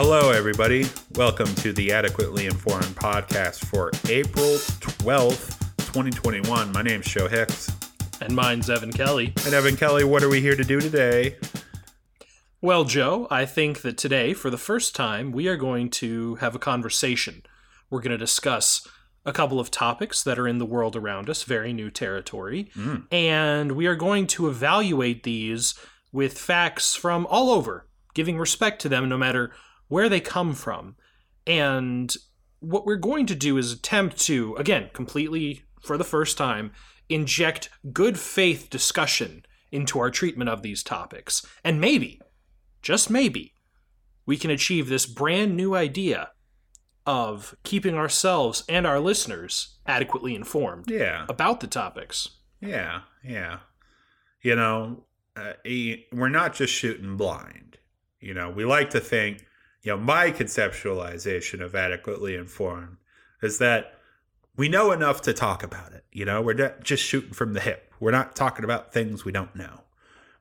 Hello, everybody. Welcome to the Adequately Informed podcast for April 12th, 2021. My name's Joe Hicks. And mine's Evan Kelly. And Evan Kelly, what are we here to do today? Well, Joe, I think that today, for the first time, we are going to have a conversation. We're going to discuss a couple of topics that are in the world around us, very new territory, Mm. and we are going to evaluate these with facts from all over, giving respect to them no matter where they come from. And what we're going to do is attempt to, again, completely for the first time, inject good faith discussion into our treatment of these topics. And maybe, just maybe, we can achieve this brand new idea of keeping ourselves and our listeners adequately informed Yeah. about the topics. Yeah. Yeah. You know, uh, we're not just shooting blind. You know, we like to think, you know, my conceptualization of adequately informed is that we know enough to talk about it. You know, we're not just shooting from the hip. We're not talking about things we don't know.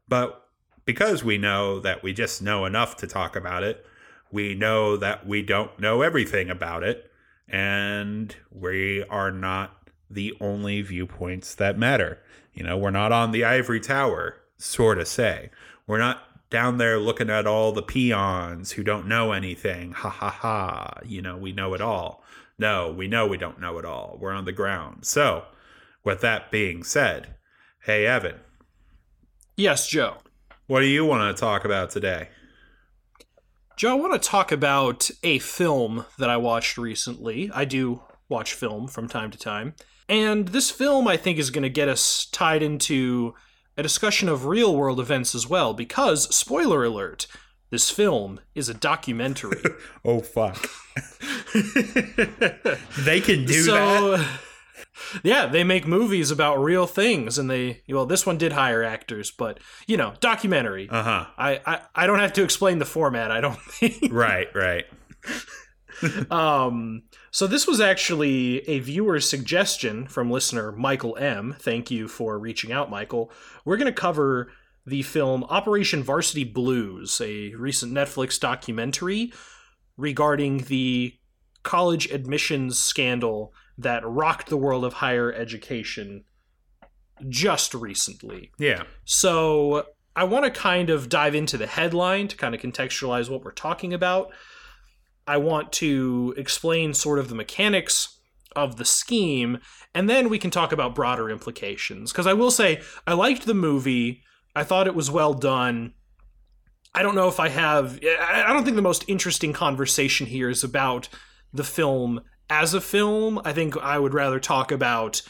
But because we know that we just know enough to talk about it, we know that we don't know everything about it. And we are not the only viewpoints that matter. You know, we're not on the ivory tower, sort of say. We're not down there looking at all the peons who don't know anything. Ha ha ha. You know, we know it all. No, we know we don't know it all. We're on the ground. So, with that being said, hey, Evan, Yes, Joe. what do you want to talk about today? Joe, I want to talk about a film that I watched recently. I do watch film from time to time. And this film, I think, is going to get us tied into a discussion of real world events as well, because, spoiler alert, this film is a documentary. Oh, fuck. they can do that. so, yeah, they make movies about real things, and they, well, this one did hire actors, but, you know, documentary. Uh huh. I, I, I don't have to explain the format, I don't think. Right, right. Um, so this was actually a viewer's suggestion from listener Michael M. Thank you for reaching out, Michael. We're going to cover the film Operation Varsity Blues, a recent Netflix documentary regarding the college admissions scandal that rocked the world of higher education just recently. Yeah. So I want to kind of dive into the headline to kind of contextualize what we're talking about. I want to explain sort of the mechanics of the scheme, and then we can talk about broader implications. Because I will say, I liked the movie. I thought it was well done. I don't know if I have. I don't think the most interesting conversation here is about the film as a film. I think I would rather talk about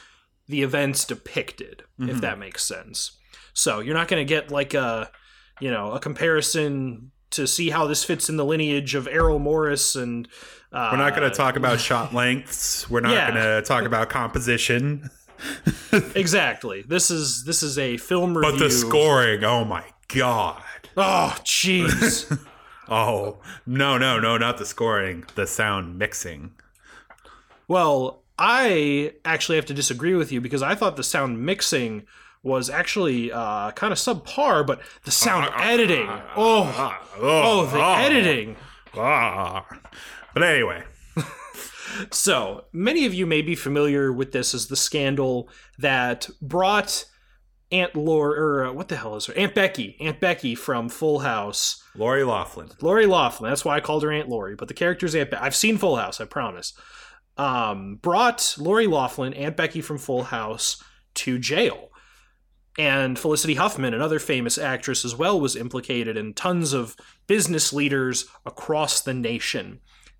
the events depicted, if Mhm. that makes sense. So you're not going to get like a, you know, a comparison to see how this fits in the lineage of Errol Morris and. Uh, We're not going to talk about shot lengths. We're not yeah. going to talk about composition. exactly. This is this is a film review. But the scoring, oh my god. Oh, jeez. Oh, no, no, no, not the scoring, the sound mixing. Well, I actually have to disagree with you because I thought the sound mixing was actually uh, kind of subpar, but the sound editing. Oh, oh, the editing. But anyway, So, many of you may be familiar with this as the scandal that brought Aunt Laura, or uh, what the hell is her? Aunt Becky. Aunt Becky from Full House. Lori Loughlin. Lori Loughlin. That's why I called her Aunt Lori, but the character's Aunt Becky. I've seen Full House, I promise. Um, brought Lori Loughlin, Aunt Becky from Full House, to jail. And Felicity Huffman, another famous actress as well, was implicated, and tons of business leaders across the nation.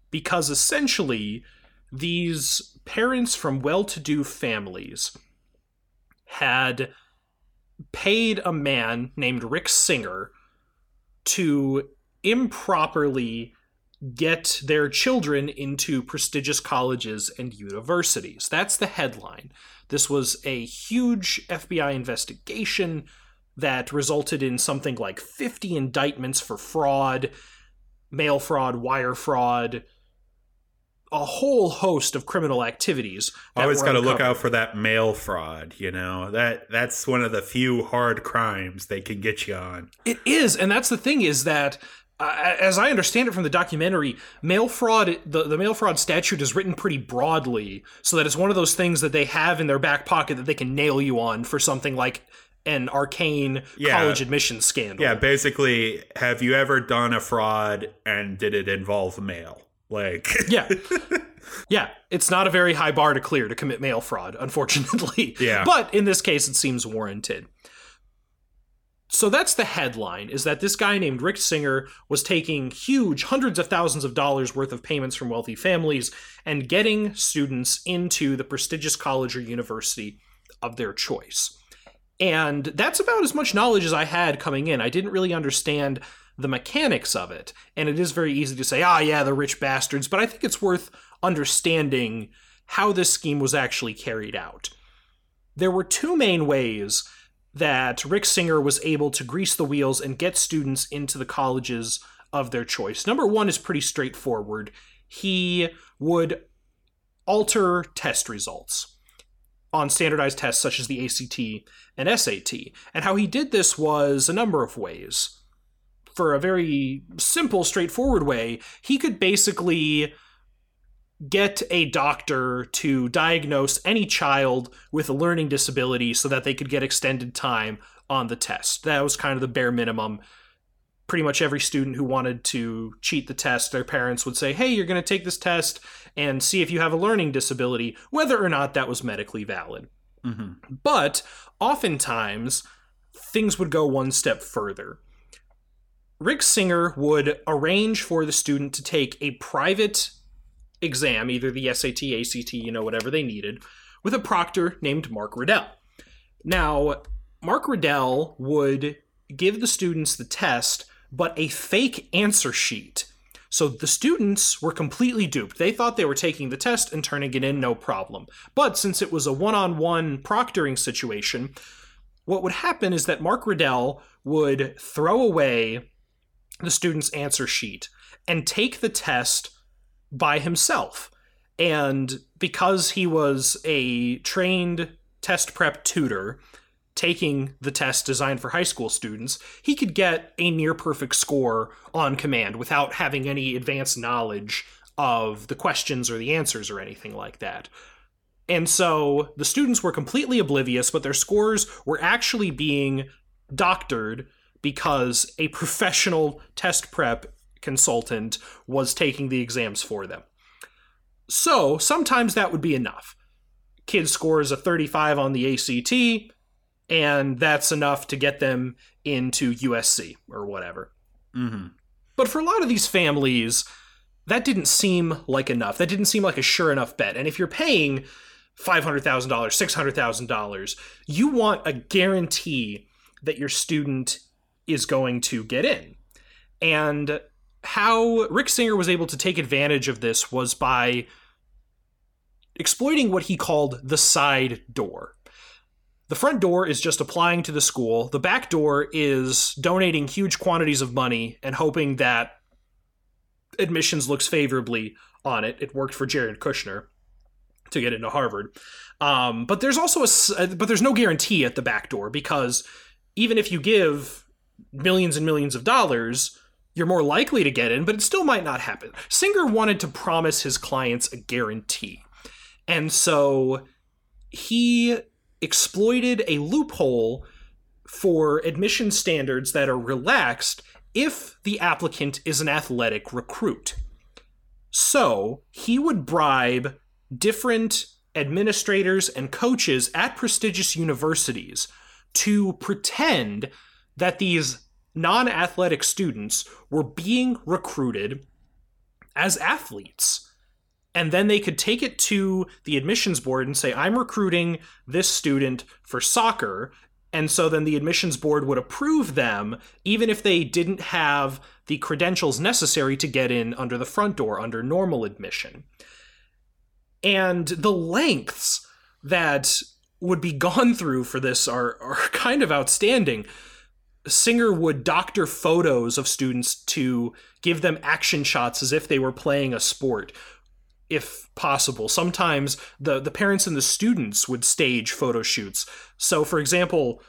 Because essentially, these parents from well to do families had paid a man named Rick Singer to improperly get their children into prestigious colleges and universities. That's the headline. This was a huge FBI investigation that resulted in something like 50 indictments for fraud, mail fraud, wire fraud, a whole host of criminal activities. Always got to look out for that mail fraud. You know that that's one of the few hard crimes they can get you on. It is, and that's the thing is that uh, as I understand it from the documentary, mail fraud the, the mail fraud statute is written pretty broadly, so that it's one of those things that they have in their back pocket that they can nail you on for something like an arcane Yeah. college admission scandal. Yeah, basically, have you ever done a fraud and did it involve mail? Like, Yeah. Yeah, it's not a very high bar to clear to commit mail fraud, unfortunately. Yeah. But in this case, it seems warranted. So that's the headline is that this guy named Rick Singer was taking huge hundreds of thousands of dollars worth of payments from wealthy families and getting students into the prestigious college or university of their choice. And that's about as much knowledge as I had coming in. I didn't really understand the mechanics of it. And it is very easy to say, ah, yeah, the rich bastards. But I think it's worth understanding how this scheme was actually carried out. There were two main ways that Rick Singer was able to grease the wheels and get students into the colleges of their choice. Number one is pretty straightforward. He would alter test results on standardized tests such as the ACT and SAT. And how he did this was a number of ways. For a very simple, straightforward way, he could basically get a doctor to diagnose any child with a learning disability so that they could get extended time on the test. That was kind of the bare minimum. Pretty much every student who wanted to cheat the test, their parents would say, Hey, you're going to take this test and see if you have a learning disability, whether or not that was medically valid. mhm. But oftentimes, things would go one step further. Rick Singer would arrange for the student to take a private exam, either the SAT, ACT, you know, whatever they needed, with a proctor named Mark Riddell. Now, Mark Riddell would give the students the test, but a fake answer sheet. So the students were completely duped. They thought they were taking the test and turning it in no problem. But since it was a one on one proctoring situation, what would happen is that Mark Riddell would throw away the student's answer sheet and take the test by himself. And because he was a trained test prep tutor taking the test designed for high school students, he could get a near perfect score on command without having any advanced knowledge of the questions or the answers or anything like that. And so the students were completely oblivious, but their scores were actually being doctored because a professional test prep consultant was taking the exams for them. So sometimes that would be enough. Kid scores a 35 on the ACT, and that's enough to get them into USC or whatever. Mhm. But for a lot of these families, that didn't seem like enough. That didn't seem like a sure enough bet. And if you're paying $500,000, $600,000, you want a guarantee that your student is going to get in. And how Rick Singer was able to take advantage of this was by exploiting what he called the side door. The front door is just applying to the school. The back door is donating huge quantities of money and hoping that admissions looks favorably on it. It worked for Jared Kushner to get into Harvard. Um, but there's also a uh, but there's no guarantee at the back door because even if you give millions and millions of dollars, you're more likely to get in, but it still might not happen. Singer wanted to promise his clients a guarantee. And so he exploited a loophole for admission standards that are relaxed if the applicant is an athletic recruit. So he would bribe different administrators and coaches at prestigious universities to pretend that these non athletic students were being recruited as athletes. And then they could take it to the admissions board and say, I'm recruiting this student for soccer. And so then the admissions board would approve them, even if they didn't have the credentials necessary to get in under the front door under normal admission. And the lengths that would be gone through for this are, are kind of outstanding. Singer would doctor photos of students to give them action shots as if they were playing a sport, if possible. Sometimes the, the parents and the students would stage photo shoots. So, for example,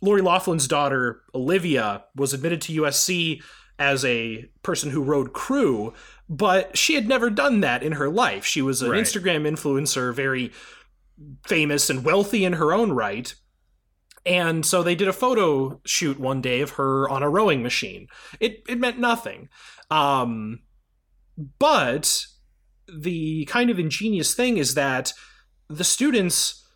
Lori Loughlin's daughter, Olivia, was admitted to USC as a person who rode crew, but she had never done that in her life. She was an Right. Instagram influencer, very famous and wealthy in her own right. And so they did a photo shoot one day of her on a rowing machine. It it meant nothing. Um, but the kind of ingenious thing is that the students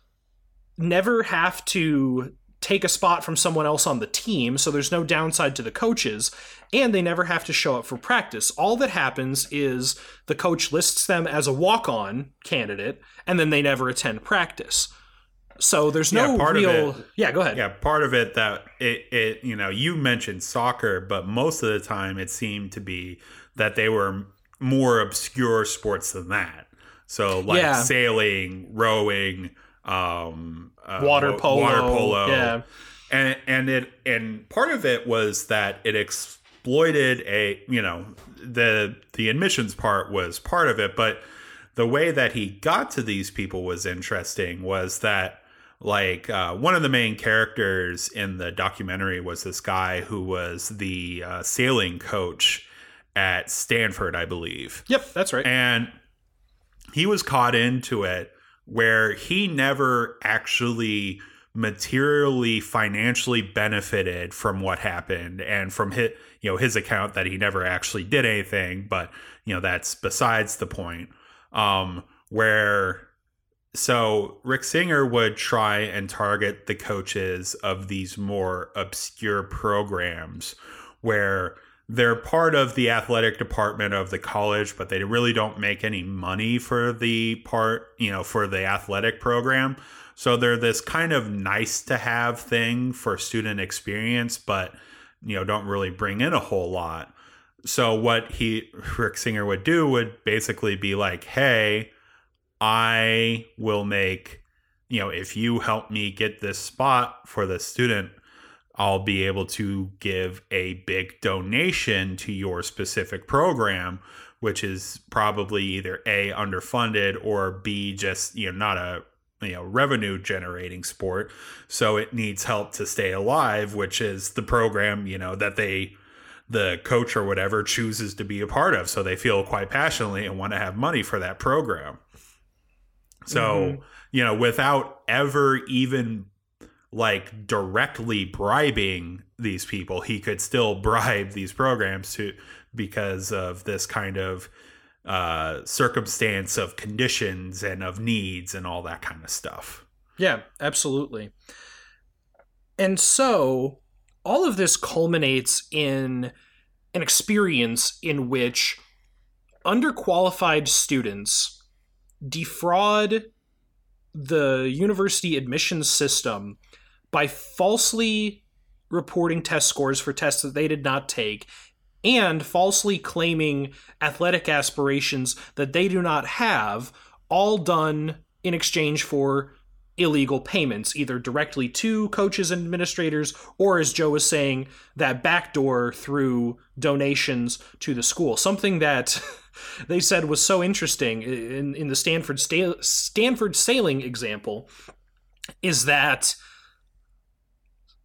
never have to take a spot from someone else on the team, so there's no downside to the coaches, and they never have to show up for practice. All that happens is the coach lists them as a walk on candidate, and then they never attend practice. So there's no Yeah, part of it- yeah, go ahead. Yeah, part of it that it, it you know you mentioned soccer, but most of the time it seemed to be that they were more obscure sports than that. So like Yeah. sailing, rowing, um, uh, Water polo. water polo, Yeah. and and it and part of it was that it exploited a you know the the admissions part was part of it, but the way that he got to these people was interesting. Was that like uh, one of the main characters in the documentary was this guy who was the uh, sailing coach at Stanford, I believe Yep, that's right. and he was caught into it where he never actually materially financially benefited from what happened and from his you know his account that he never actually did anything but you know that's besides the point um where so Rick Singer would try and target the coaches of these more obscure programs where they're part of the athletic department of the college, but they really don't make any money for the part, you know, for the athletic program. So they're this kind of nice to have thing for student experience, but, you know, don't really bring in a whole lot. So what he, Rick Singer would do would basically be like, hey, I will make, you know, if you help me get this spot for the student, I'll be able to give a big donation to your specific program, which is probably either A, underfunded or B, just, you know, not a you know revenue generating sport. So it needs help to stay alive which is the program you know that they the coach or whatever chooses to be a part of. So they feel quite passionately and want to have money for that program so Mhm. you know without ever even like directly bribing these people he could still bribe these programs to because of this kind of uh circumstance of conditions and of needs and all that kind of stuff Yeah, absolutely. And so all of this culminates in an experience in which underqualified students defraud the university admissions system by falsely reporting test scores for tests that they did not take and falsely claiming athletic aspirations that they do not have, all done in exchange for illegal payments, either directly to coaches and administrators, or as Joe was saying, that backdoor through donations to the school. Something that they said was so interesting in, in the Stanford sta- Stanford sailing example is that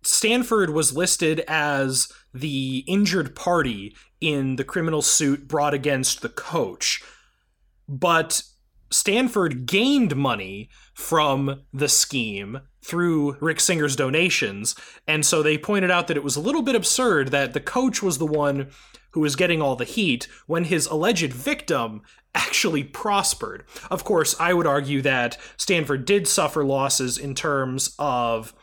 Stanford was listed as the injured party in the criminal suit brought against the coach. But Stanford gained money from the scheme through Rick Singer's donations. And so they pointed out that it was a little bit absurd that the coach was the one who was getting all the heat when his alleged victim actually prospered. Of course, I would argue that Stanford did suffer losses in terms of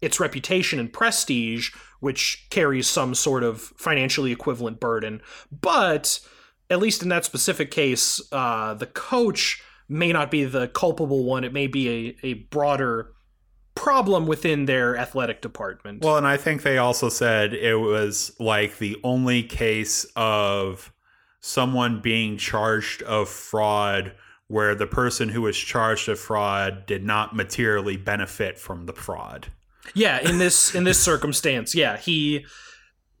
its reputation and prestige, which carries some sort of financially equivalent burden. But at least in that specific case, uh, the coach may not be the culpable one. It may be a, a broader problem within their athletic department. well and i think they also said it was like the only case of someone being charged of fraud where the person who was charged of fraud did not materially benefit from the fraud Yeah, in this in this circumstance, yeah, he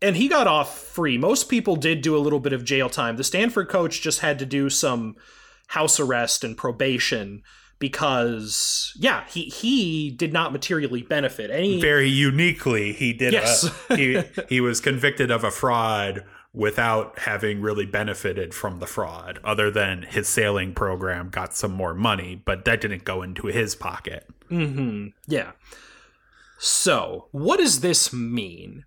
and he got off free. Most people did do a little bit of jail time. The Stanford coach just had to do some house arrest and probation because yeah, he he did not materially benefit any very uniquely he did Yes. a, he he was convicted of a fraud without having really benefited from the fraud, other than his sailing program got some more money, but that didn't go into his pocket. Mm-hmm. Yeah. So, what does this mean?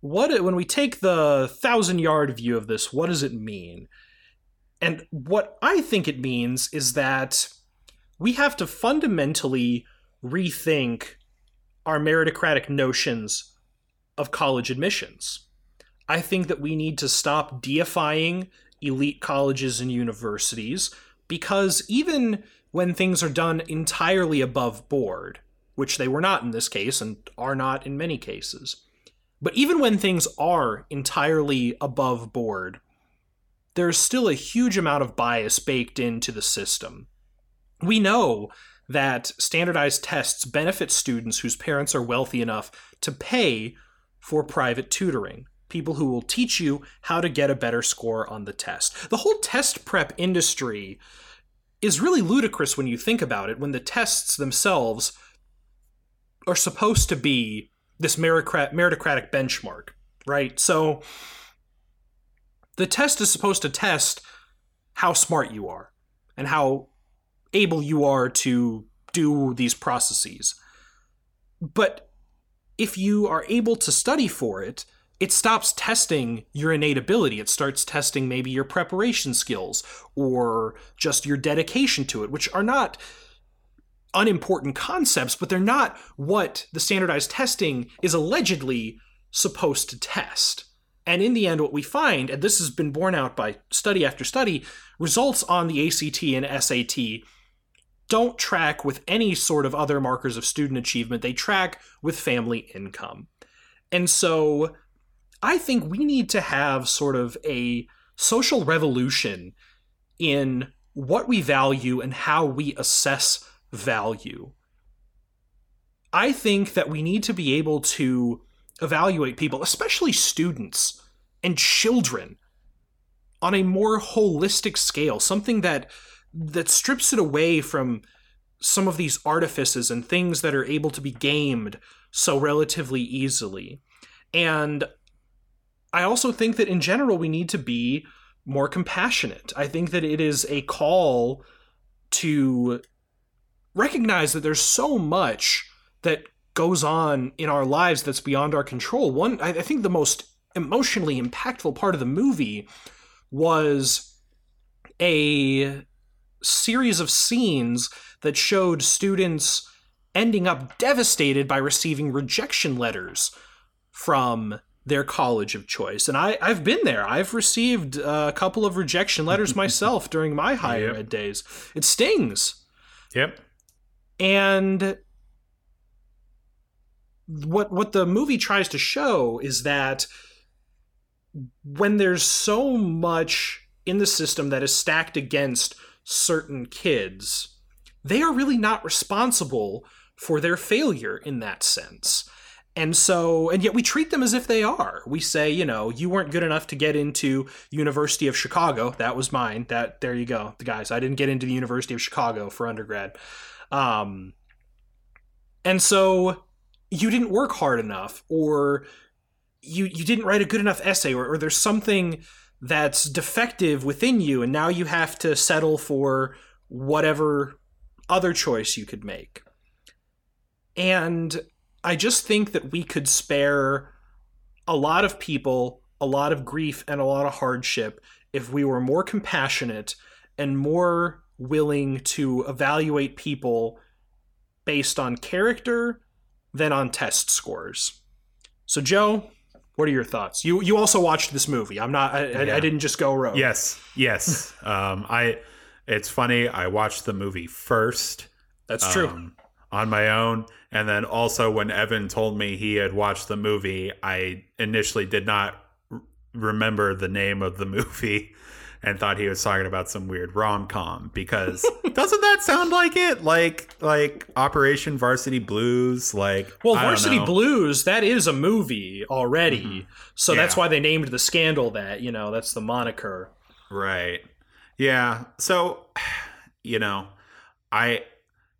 What when we take the thousand yard view of this, what does it mean? And what I think it means is that we have to fundamentally rethink our meritocratic notions of college admissions. I think that we need to stop deifying elite colleges and universities because even when things are done entirely above board, which they were not in this case and are not in many cases, but even when things are entirely above board, there's still a huge amount of bias baked into the system. We know that standardized tests benefit students whose parents are wealthy enough to pay for private tutoring people who will teach you how to get a better score on the test. The whole test prep industry is really ludicrous when you think about it, when the tests themselves are supposed to be this meritocratic benchmark, right? So the test is supposed to test how smart you are and how able you are to do these processes. But if you are able to study for it, it stops testing your innate ability. It starts testing maybe your preparation skills or just your dedication to it, which are not unimportant concepts, but they're not what the standardized testing is allegedly supposed to test. And in the end, what we find, and this has been borne out by study after study, results on the ACT and SAT don't track with any sort of other markers of student achievement. They track with family income. And so I think we need to have sort of a social revolution in what we value and how we assess value. I think that we need to be able to evaluate people, especially students and children, on a more holistic scale, something that that strips it away from some of these artifices and things that are able to be gamed so relatively easily. And I also think that in general, we need to be more compassionate. I think that it is a call to recognize that there's so much that goes on in our lives that's beyond our control. One, I think the most emotionally impactful part of the movie was a series of scenes that showed students ending up devastated by receiving rejection letters from their college of choice. And I, I've been there. I've received a couple of rejection letters myself during my higher yep. ed days. It stings. Yep. And what what the movie tries to show is that when there's so much in the system that is stacked against certain kids, they are really not responsible for their failure in that sense. And so, and yet we treat them as if they are. We say, you know, you weren't good enough to get into University of Chicago. That was mine. That there you go, the guys. I didn't get into the University of Chicago for undergrad. Um, and so you didn't work hard enough, or you you didn't write a good enough essay, or, or there's something that's defective within you, and now you have to settle for whatever other choice you could make. And I just think that we could spare a lot of people a lot of grief and a lot of hardship if we were more compassionate and more willing to evaluate people based on character than on test scores. So, Joe, what are your thoughts? You you also watched this movie. I'm not. I, yeah. I, I didn't just go rogue. Yes, yes. um, I. It's funny. I watched the movie first. That's true. Um, on my own. And then also, when Evan told me he had watched the movie, I initially did not r- remember the name of the movie and thought he was talking about some weird rom com because doesn't that sound like it? Like like Operation Varsity Blues? Like well, Varsity Blues that is a movie already, mm-hmm. so yeah. that's why they named the scandal that. You know, that's the moniker. Right. Yeah. So, you know, I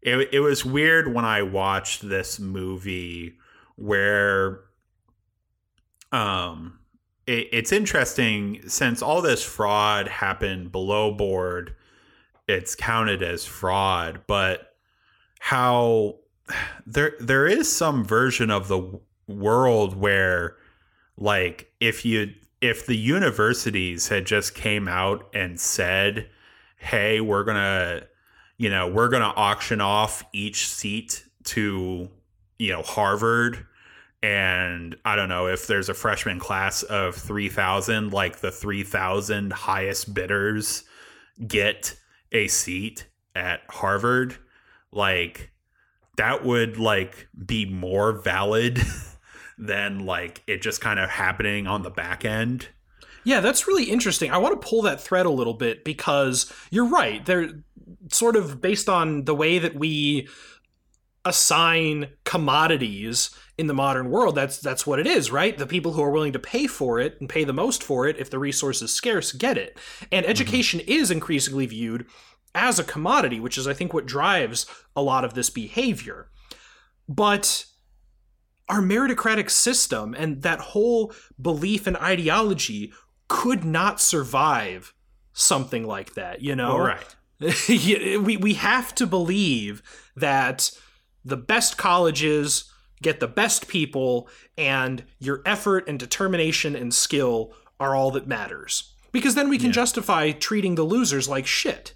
it, it was weird when I watched this movie where um it, it's interesting since all this fraud happened below board, it's counted as fraud, but how there there is some version of the world where like if you if the universities had just came out and said hey we're gonna you know we're gonna auction off each seat to you know harvard and i don't know if there's a freshman class of 3000 like the 3000 highest bidders get a seat at harvard like that would like be more valid than like it just kind of happening on the back end. Yeah, that's really interesting. I want to pull that thread a little bit because you're right. They're sort of based on the way that we assign commodities in the modern world that's that's what it is right the people who are willing to pay for it and pay the most for it if the resource is scarce get it and mm-hmm. education mm-hmm. is increasingly viewed as a commodity which is i think what drives a lot of this behavior but our meritocratic system and that whole belief and ideology could not survive something like that, you know? Well, right. we, we have to believe that the best colleges get the best people and your effort and determination and skill are all that matters. Because then we can yeah. justify treating the losers like shit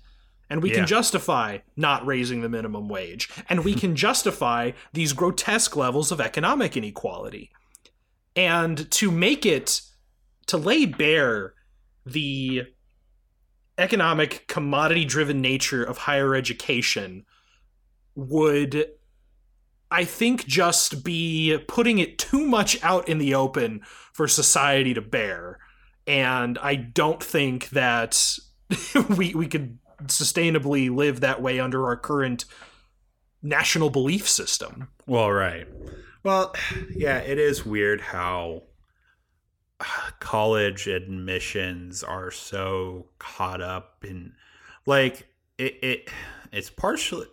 and we yeah. can justify not raising the minimum wage and we can justify these grotesque levels of economic inequality and to make it to lay bare the economic commodity driven nature of higher education would i think just be putting it too much out in the open for society to bear and i don't think that we we could sustainably live that way under our current national belief system. Well, right. Well, yeah, it is weird how college admissions are so caught up in like it, it it's partially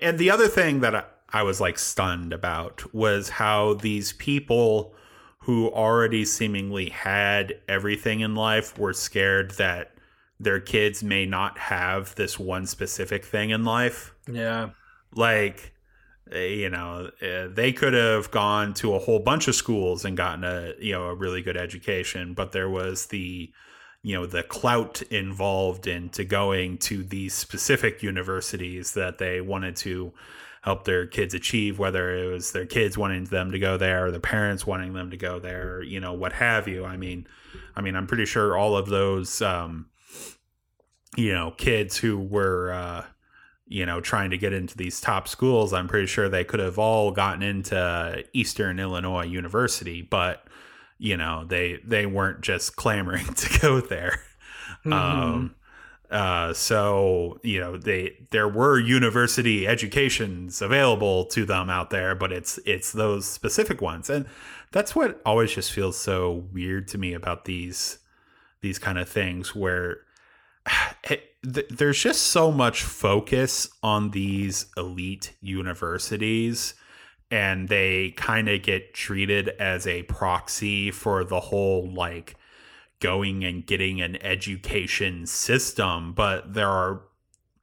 and the other thing that I, I was like stunned about was how these people who already seemingly had everything in life were scared that their kids may not have this one specific thing in life. Yeah. Like, eh, you know, eh, they could have gone to a whole bunch of schools and gotten a, you know, a really good education, but there was the, you know, the clout involved into going to these specific universities that they wanted to help their kids achieve, whether it was their kids wanting them to go there or their parents wanting them to go there, you know, what have you. I mean, I mean, I'm pretty sure all of those, um, you know kids who were uh, you know trying to get into these top schools i'm pretty sure they could have all gotten into eastern illinois university but you know they they weren't just clamoring to go there mm-hmm. um uh so you know they there were university educations available to them out there but it's it's those specific ones. And that's what always just feels so weird to me about these these kind of things where it, th- there's just so much focus on these elite universities and they kind of get treated as a proxy for the whole like going and getting an education system but there are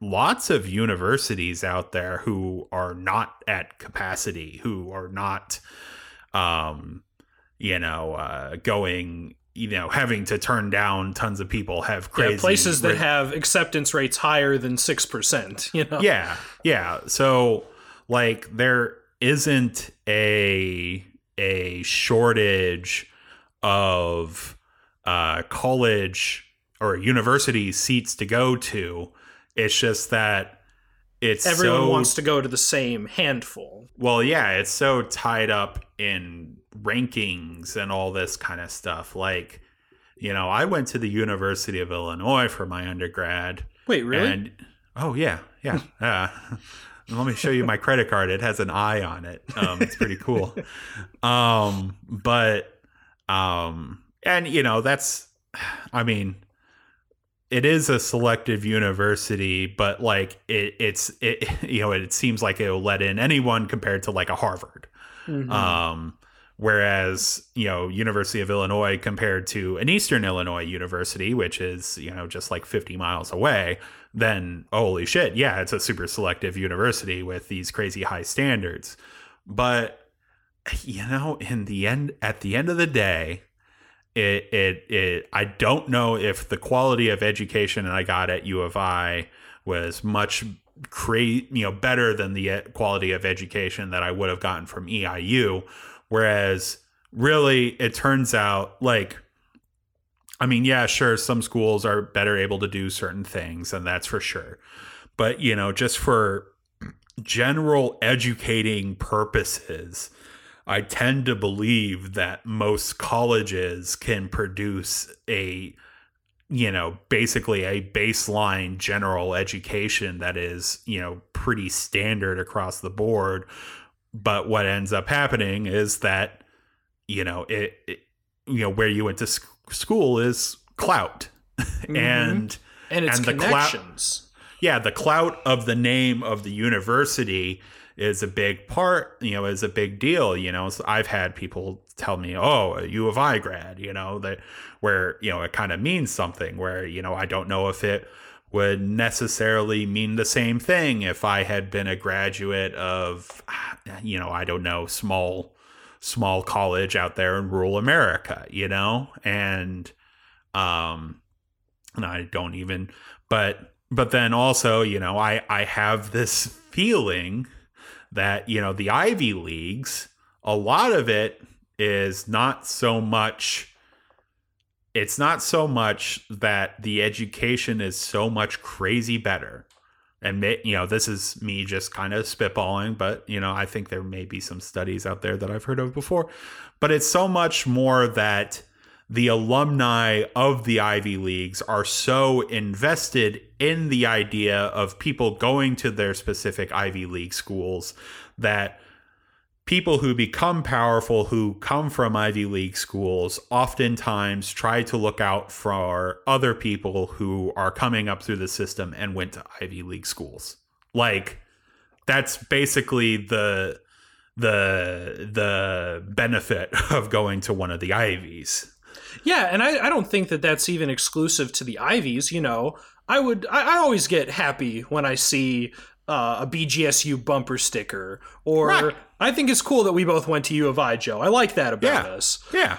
lots of universities out there who are not at capacity who are not um you know uh going you know having to turn down tons of people have crazy yeah, places that have acceptance rates higher than 6% you know? Yeah yeah. So like there isn't a a shortage of uh college or university seats to go to it's just that it's everyone so, wants to go to the same handful well yeah it's so tied up in rankings and all this kind of stuff. Like, you know, I went to the University of Illinois for my undergrad. Wait, really? And, oh yeah, yeah. uh, let me show you my credit card. It has an eye on it. Um, it's pretty cool. um, but um, and you know that's, I mean, it is a selective university, but like it, it's it you know it seems like it will let in anyone compared to like a Harvard. Mm-hmm. Um, whereas you know university of illinois compared to an eastern illinois university which is you know just like 50 miles away then holy shit yeah it's a super selective university with these crazy high standards but you know in the end at the end of the day it it it I don't know if the quality of education that I got at U of I was much create you know better than the uh, quality of education that I would have gotten from EIU whereas really it turns out like I mean yeah sure some schools are better able to do certain things and that's for sure. But you know just for general educating purposes I tend to believe that most colleges can produce a you know basically a baseline general education that is you know pretty standard across the board. But what ends up happening is that you know it, it you know where you went to sc- school is clout. Mm-hmm. and and it's and connections the clout, yeah the clout of the name of the university is a big part, you know, is a big deal. You know, so I've had people tell me, "Oh, a U of I grad," you know, that where you know it kind of means something. Where you know I don't know if it would necessarily mean the same thing if I had been a graduate of, you know, I don't know, small small college out there in rural America, you know, and um, and I don't even, but but then also, you know, I I have this feeling that you know the Ivy leagues, a lot of it is not so much it's not so much that the education is so much crazy better. And you know this is me just kind of spitballing but you know i think there may be some studies out there that i've heard of before but it's so much more that the alumni of the ivy leagues are so invested in the idea of people going to their specific Ivy League schools that people who become powerful who come from Ivy League schools oftentimes try to look out for other people who are coming up through the system and went to Ivy League schools. Like that's basically the the the benefit of going to one of the Ivies. Yeah, and I, I don't think that that's even exclusive to the Ivies. You know, I would I, I always get happy when I see uh, a BGSU bumper sticker, or right. I think it's cool that we both went to U of I, Joe. I like that about yeah. us. Yeah.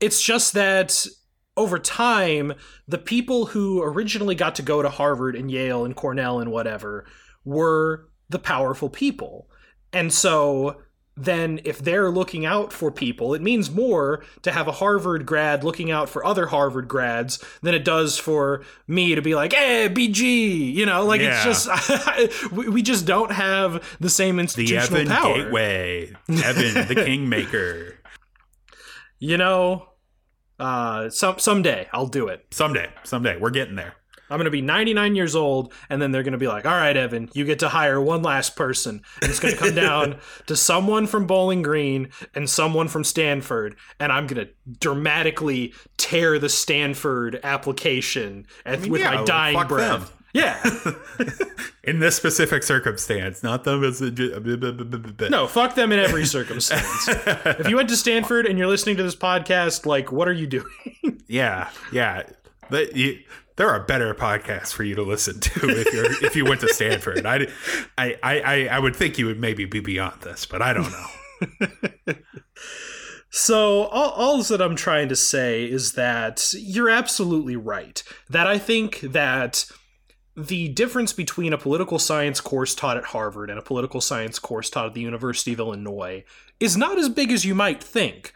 It's just that over time, the people who originally got to go to Harvard and Yale and Cornell and whatever were the powerful people. And so then if they're looking out for people, it means more to have a Harvard grad looking out for other Harvard grads than it does for me to be like, "Hey, BG," you know, like yeah. it's just we just don't have the same institutional the Evan power. Gateway, Evan the Kingmaker. You know, uh, some someday I'll do it. Someday, someday we're getting there. I'm going to be 99 years old, and then they're going to be like, all right, Evan, you get to hire one last person. And it's going to come down to someone from Bowling Green and someone from Stanford. And I'm going to dramatically tear the Stanford application I mean, with yeah, my dying breath. Them. Yeah. in this specific circumstance, not them as a. Uh, no, fuck them in every circumstance. if you went to Stanford and you're listening to this podcast, like, what are you doing? yeah, yeah. But you, there are better podcasts for you to listen to if you're if you went to Stanford. I, I, I, I would think you would maybe be beyond this, but I don't know. so all, all that I'm trying to say is that you're absolutely right. That I think that the difference between a political science course taught at Harvard and a political science course taught at the University of Illinois is not as big as you might think.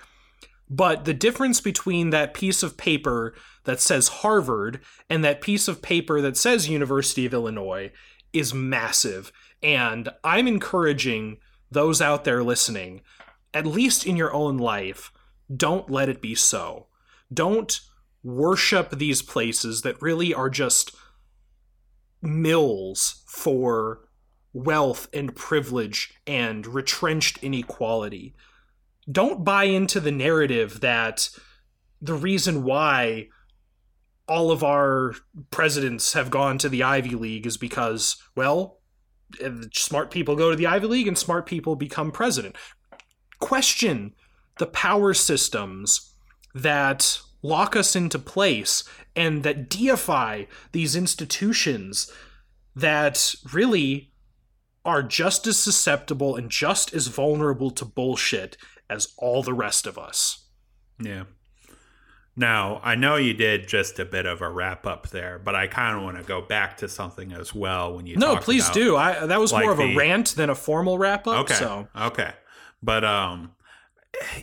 But the difference between that piece of paper that says Harvard and that piece of paper that says University of Illinois is massive. And I'm encouraging those out there listening, at least in your own life, don't let it be so. Don't worship these places that really are just mills for wealth and privilege and retrenched inequality. Don't buy into the narrative that the reason why all of our presidents have gone to the Ivy League is because, well, smart people go to the Ivy League and smart people become president. Question the power systems that lock us into place and that deify these institutions that really are just as susceptible and just as vulnerable to bullshit as all the rest of us. Yeah. Now, I know you did just a bit of a wrap up there, but I kind of want to go back to something as well when you No, please about- do. I that was like more of a rant than a formal wrap up. Okay. So Okay. But um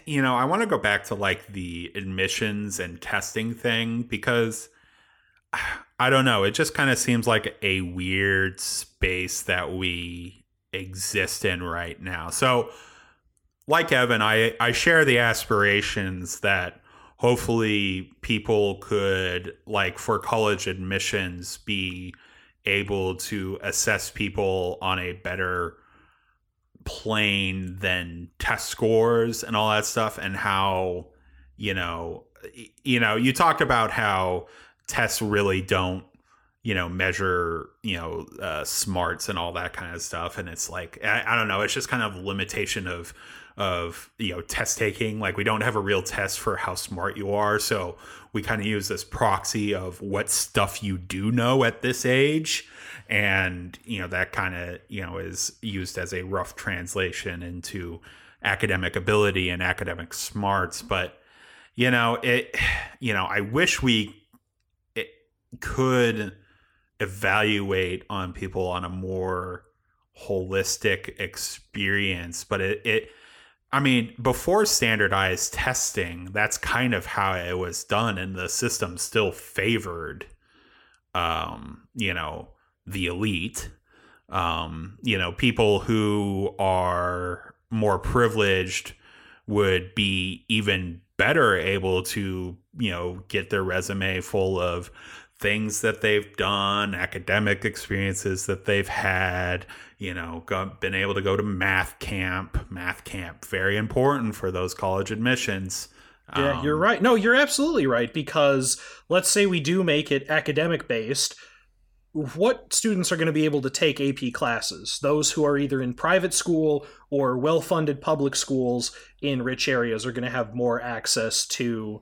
you know, I want to go back to like the admissions and testing thing because I don't know, it just kind of seems like a weird space that we exist in right now. So like Evan, I I share the aspirations that hopefully people could like for college admissions be able to assess people on a better plane than test scores and all that stuff and how you know you know you talked about how tests really don't you know measure you know uh, smarts and all that kind of stuff. And it's like I, I don't know it's just kind of limitation of of you know test taking. Like we don't have a real test for how smart you are. So we kind of use this proxy of what stuff you do know at this age. And you know that kind of you know is used as a rough translation into academic ability and academic smarts. But you know it you know i wish we it could evaluate on people on a more holistic experience but it it I mean, before standardized testing, that's kind of how it was done, and the system still favored, um, you know, the elite. Um, you know, people who are more privileged would be even better able to, you know, get their resume full of things that they've done, academic experiences that they've had, you know, go, been able to go to math camp. Math camp, very important for those college admissions. Yeah, Um, you're right. No, you're absolutely right because let's say we do make it academic based. What students are going to be able to take AP classes? Those who are either in private school or well funded public schools in rich areas are going to have more access to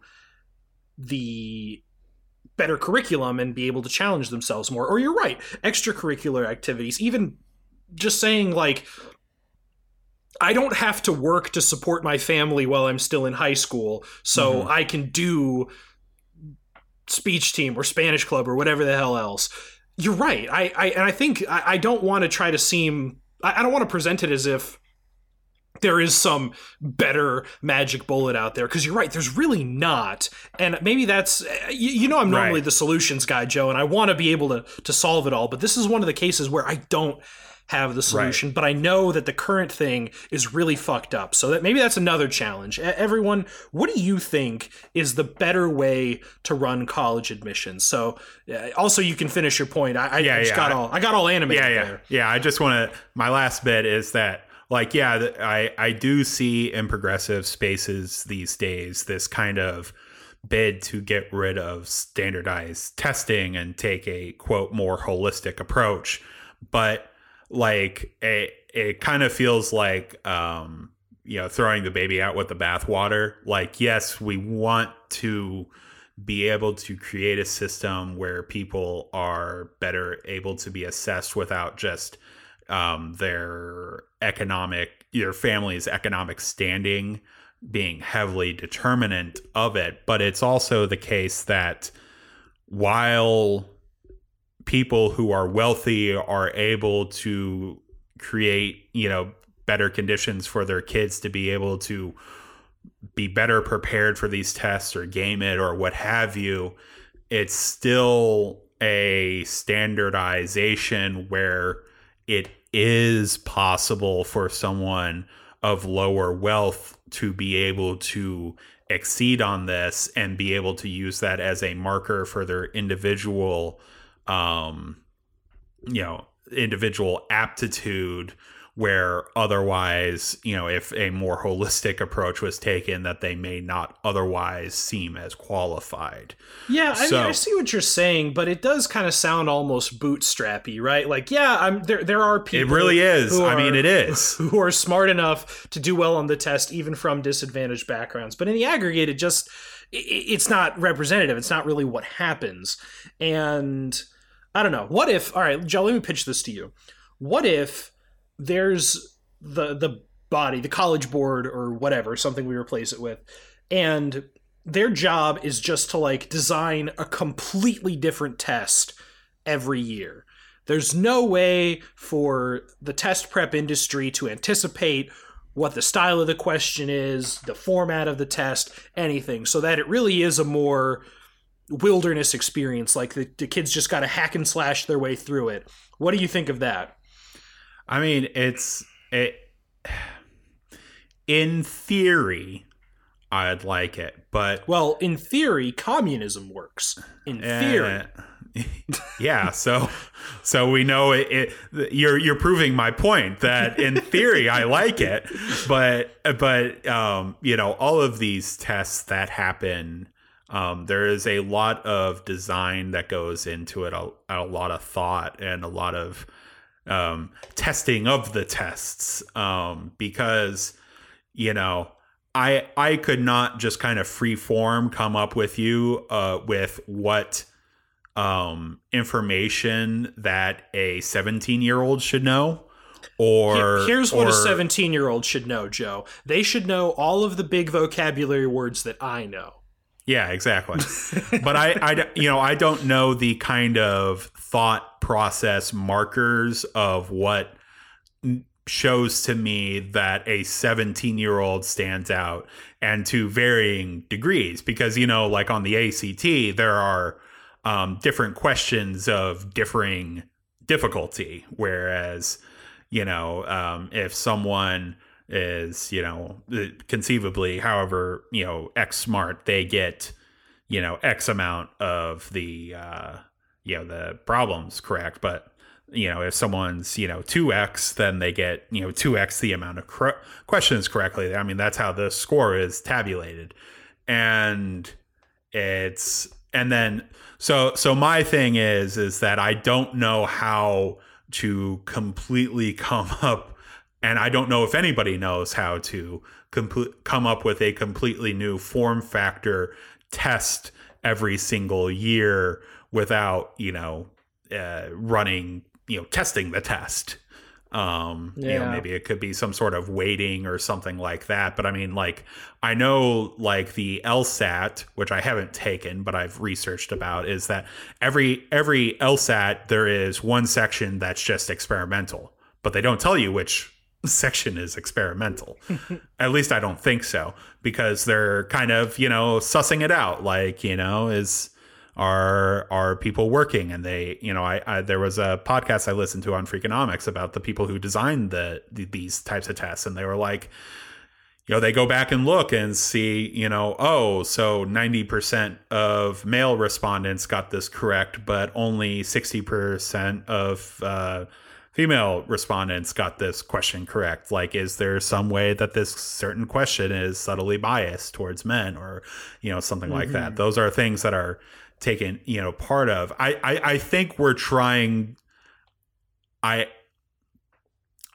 the better curriculum and be able to challenge themselves more. Or you're right, extracurricular activities, even just saying like I don't have to work to support my family while I'm still in high school, so Mhm. I can do speech team or Spanish club or whatever the hell else. You're right. I, I and I think I, I don't want to try to seem I, I don't want to present it as if there is some better magic bullet out there because you're right there's really not and maybe that's you, you know i'm normally Right. the solutions guy joe and i want to be able to to solve it all but this is one of the cases where i don't have the solution but i know that the current thing is really fucked up so that maybe that's another challenge everyone what do you think is the better way to run college admissions so uh, also you can finish your point i, I Yeah, just yeah. got all i got all animated yeah, yeah, there yeah. I just want to. My last bit is that, like, yeah, I I do see in progressive spaces these days this kind of bid to get rid of standardized testing and take a quote more holistic approach, but like it it kind of feels like um you know throwing the baby out with the bathwater. Like, yes, we want to be able to create a system where people are better able to be assessed without just um, their economic, your family's economic standing being heavily determinant of it. But it's also the case that while people who are wealthy are able to create, you know, better conditions for their kids to be able to be better prepared for these tests or game it or what have you, it's still a standardization where it is possible for someone of lower wealth to be able to exceed on this and be able to use that as a marker for their individual um you know individual aptitude where otherwise, you know, if a more holistic approach was taken, that they may not otherwise seem as qualified. Yeah, I, mean, I see what you're saying, but it does kind of sound almost bootstrappy, right? Like, yeah, I'm there. There are people. It really is. who I mean, it is. who are smart enough to do well on the test, even from disadvantaged backgrounds. But in the aggregate, it just it's not representative. It's not really what happens. And I don't know. What if? All right, Joe. Let me pitch this to you. What if there's the the body, the college board, or whatever, something we replace it with, and their job is just to like design a completely different test every year. There's no way for the test prep industry to anticipate what the style of the question is, the format of the test, anything, so that it really is a more wilderness experience. Like the, the kids just got to hack and slash their way through it. What do you think of that? I mean, it's it. In theory, I'd like it, but Well, in theory, communism works. In theory. Eh, yeah, so so we know it, it. You're you're proving my point that in theory I like it, but but um, you know all of these tests that happen, um, there is a lot of design that goes into it, a, a lot of thought and a lot of um, testing of the tests um, because you know I I could not just kind of free form come up with you uh, with what um, information that a 17 year old should know or Here's what a 17 year old should know, Joe. They should know all of the big vocabulary words that I know. Yeah, exactly. but I, I, you know, I don't know the kind of thought process markers of what shows to me that a 17 year old stands out and to varying degrees because you know like on the ACT there are um, different questions of differing difficulty whereas you know um, if someone is you know conceivably however you know x smart they get you know x amount of the uh you know the problems correct. But you know if someone's you know 2x then they get you know 2x the amount of cor- questions correctly. I mean that's how the score is tabulated. And it's and then so so my thing is is that i don't know how to completely come up and i don't know if anybody knows how to complete come up with a completely new form factor test every single year without you know uh, running you know testing the test um you know Yeah. maybe it could be some sort of weighting or something like that but i mean like i know like the lsat which i haven't taken but i've researched about is that every every lsat there is one section that's just experimental but they don't tell you which section is experimental. At least i don't think so because they're kind of you know sussing it out. Like you know is are are people working? And they you know I, I there was a podcast i listened to on freakonomics about the people who designed the, the these types of tests. And they were like you know they go back and look and see you know oh so 90% of male respondents got this correct but only 60% of uh, female respondents got this question correct. Like is there some way that this certain question is subtly biased towards men or you know something like that? Mm-hmm. Those are things that are taken you know part of. I, I i think we're trying i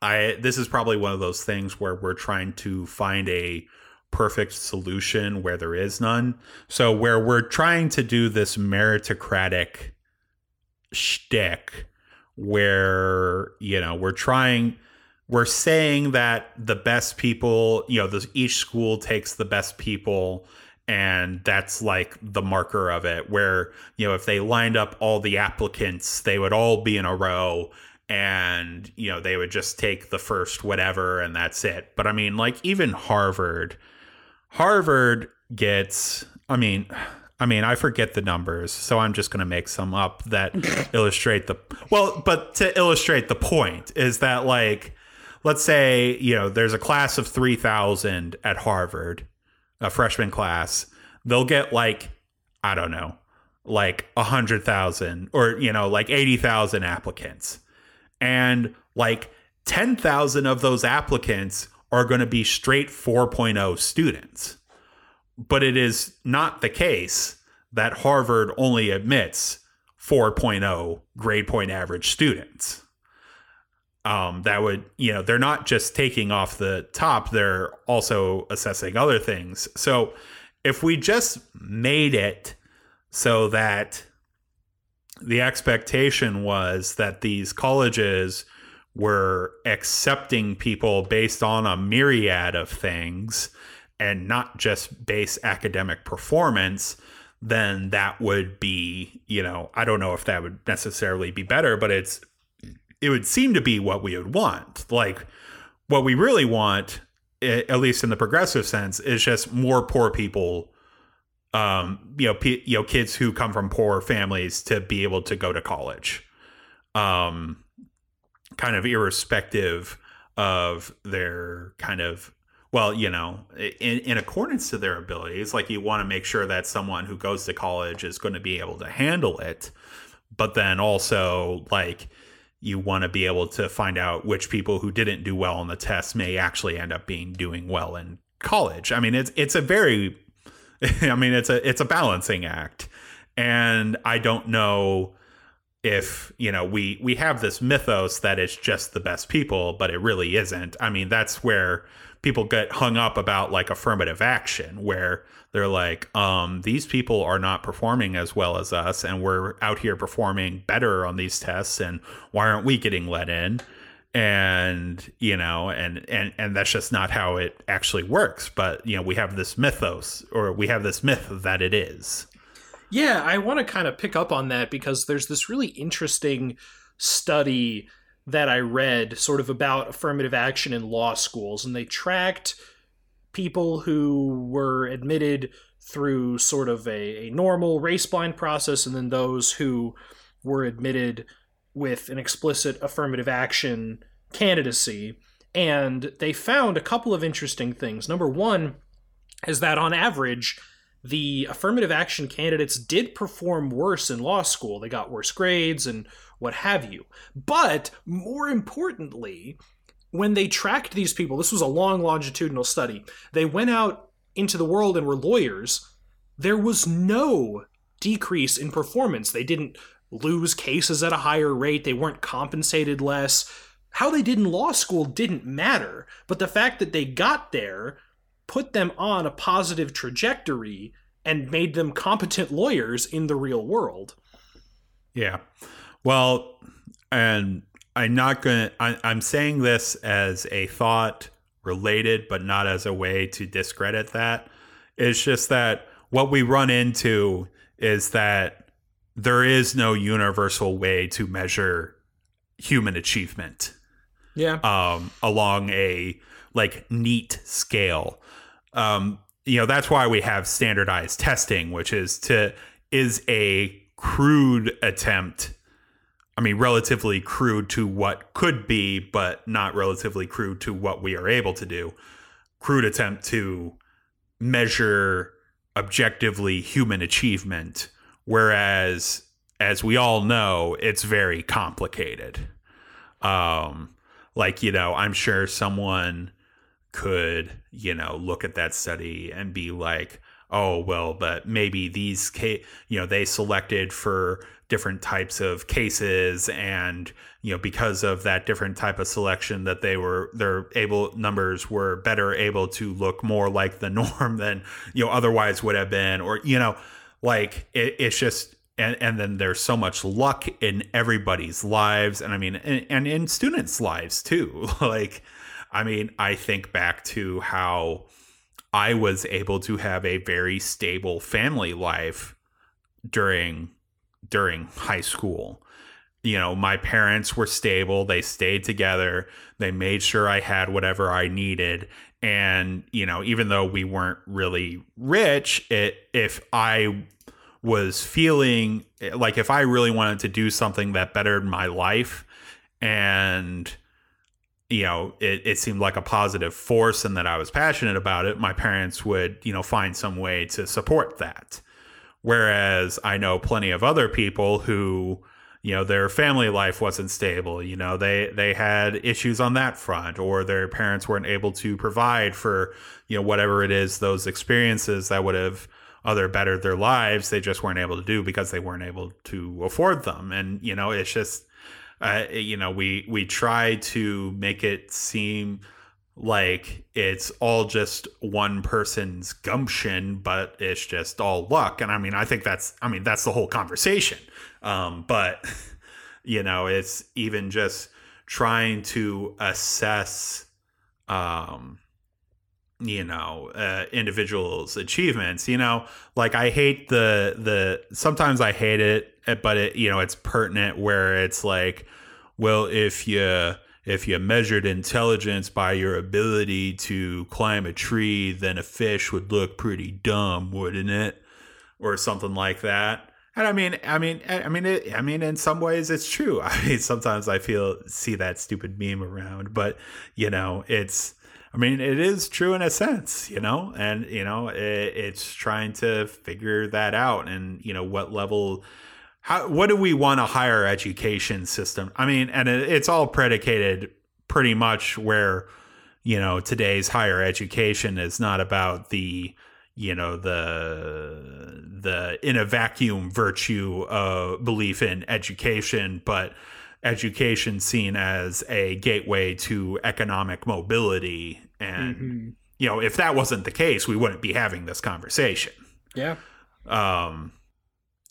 i this is probably one of those things where we're trying to find a perfect solution where there is none. So where we're trying to do this meritocratic shtick where you know we're trying we're saying that the best people you know this, each school takes the best people and that's like the marker of it where you know if they lined up all the applicants they would all be in a row and you know they would just take the first whatever and that's it. But i mean like even harvard harvard gets i mean i mean i forget the numbers so i'm just going to make some up that illustrate the well but to illustrate the point is that like let's say you know there's a class of 3000 at harvard a freshman class, they'll get like, I don't know, like a hundred thousand or, you know, like 80,000 applicants. And like 10,000 of those applicants are going to be straight 4.0 students. But it is not the case that Harvard only admits 4.0 grade point average students. Um, that would, you know, they're not just taking off the top, they're also assessing other things. So if we just made it so that the expectation was that these colleges were accepting people based on a myriad of things and not just base academic performance, then that would be, you know, I don't know if that would necessarily be better, but it's it would seem to be what we would want. Like what we really want, at least in the progressive sense, is just more poor people um, you know, p- you know, kids who come from poor families to be able to go to college, um, kind of irrespective of their kind of well, you know, in, in accordance to their abilities. Like you want to make sure that someone who goes to college is going to be able to handle it, but then also like you want to be able to find out which people who didn't do well on the test may actually end up being doing well in college. I mean, it's it's a very I mean, it's a it's a balancing act, and I don't know if you know we we have this mythos that it's just the best people, but it really isn't. I mean, that's where people get hung up about like affirmative action, where they're like, um, these people are not performing as well as us, and we're out here performing better on these tests, and why aren't we getting let in? and you know and and and that's just not how it actually works but you know we have this mythos or we have this myth that it is yeah i want to kind of pick up on that because there's this really interesting study that i read sort of about affirmative action in law schools and they tracked people who were admitted through sort of a, a normal race blind process and then those who were admitted with an explicit affirmative action candidacy. And they found a couple of interesting things. Number one is that on average, the affirmative action candidates did perform worse in law school. They got worse grades and what have you. But more importantly, when they tracked these people, this was a long longitudinal study, they went out into the world and were lawyers. There was no decrease in performance. They didn't lose cases at a higher rate, they weren't compensated less. How they did in law school didn't matter, but the fact that they got there put them on a positive trajectory and made them competent lawyers in the real world. Yeah. Well, and I'm not going to, I'm saying this as a thought related, but not as a way to discredit that. It's just that what we run into is that there is no universal way to measure human achievement. Yeah. Um, along a like neat scale. Um, you know, that's why we have standardized testing, which is to is a crude attempt. I mean, relatively crude to what could be, but not relatively crude to what we are able to do. Crude attempt to measure objectively human achievement Whereas, as we all know, it's very complicated. Um, like, you know, I'm sure someone could, you know, look at that study and be like, oh, well, but maybe these, ca- you know, they selected for different types of cases and you know because of that different type of selection that they were their able numbers were better able to look more like the norm than you know otherwise would have been or you know like it, it's just and, and then there's so much luck in everybody's lives. And i mean and, and in students lives too. Like i mean i think back to how i was able to have a very stable family life during during high school. You know my parents were stable. They stayed together. They made sure i had whatever i needed. And you know even though we weren't really rich it if i was feeling like if I really wanted to do something that bettered my life and you know it, it seemed like a positive force and that I was passionate about it, my parents would, you know, find some way to support that. Whereas I know plenty of other people who, you know their family life wasn't stable you know they they had issues on that front or their parents weren't able to provide for you know whatever it is those experiences that would have other bettered their lives they just weren't able to do because they weren't able to afford them. And you know it's just uh, you know we we try to make it seem like it's all just one person's gumption but it's just all luck. And i mean i think that's i mean that's the whole conversation. Um, but you know it's even just trying to assess um, you know uh, individuals achievements you know? Like i hate the the sometimes i hate it but it you know it's pertinent where it's like well if you if you measured intelligence by your ability to climb a tree, then a fish would look pretty dumb, wouldn't it? Or something like that. And I mean, I mean, I mean, it, I mean, in some ways, it's true. I mean, sometimes I feel see that stupid meme around, but you know, it's. I mean, it is true in a sense, you know, and you know, it, it's trying to figure that out, and you know, what level how what do we want a higher education system? I mean, and it, it's all predicated pretty much where you know today's higher education is not about the you know the the in a vacuum virtue of belief in education but education seen as a gateway to economic mobility and mm-hmm. you know if that wasn't the case we wouldn't be having this conversation yeah um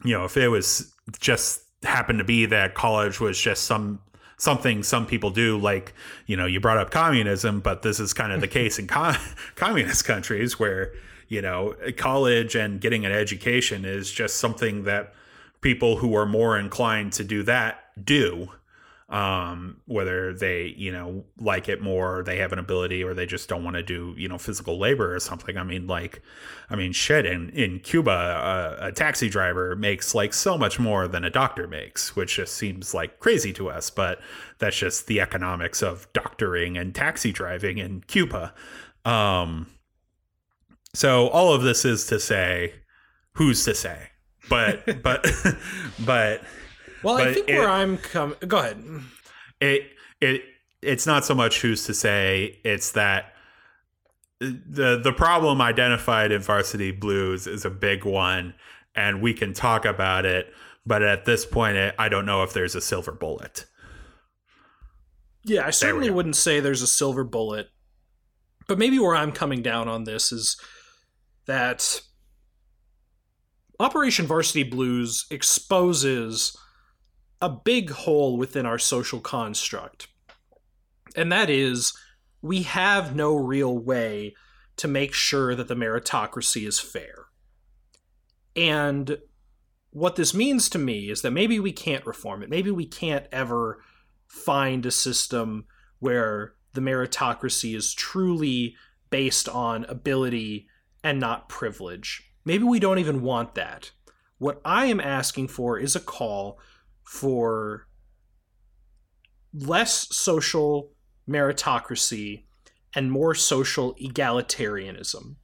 you know if it was just happened to be that college was just some something some people do like you know you brought up communism but this is kind of the case in com- communist countries where you know college and getting an education is just something that people who are more inclined to do that do um, whether they you know like it more they have an ability or they just don't want to do you know physical labor or something. I mean like i mean shit in in cuba a taxi driver makes like so much more than a doctor makes which just seems like crazy to us but that's just the economics of doctoring and taxi driving in cuba. Um, so all of this is to say who's to say? But but but well, but I think it, where I'm coming. Go ahead. It it it's not so much who's to say. It's that the the problem identified in Varsity Blues is a big one, and we can talk about it. But at this point, eh, I don't know if there's a silver bullet. Yeah, I certainly wouldn't say there's a silver bullet. But maybe where I'm coming down on this is that Operation Varsity Blues exposes a big hole within our social construct. And that is, we have no real way to make sure that the meritocracy is fair. And what this means to me is that maybe we can't reform it. Maybe we can't ever find a system where the meritocracy is truly based on ability and not privilege. Maybe we don't even want that. What I am asking for is a call for less social meritocracy and more social egalitarianism.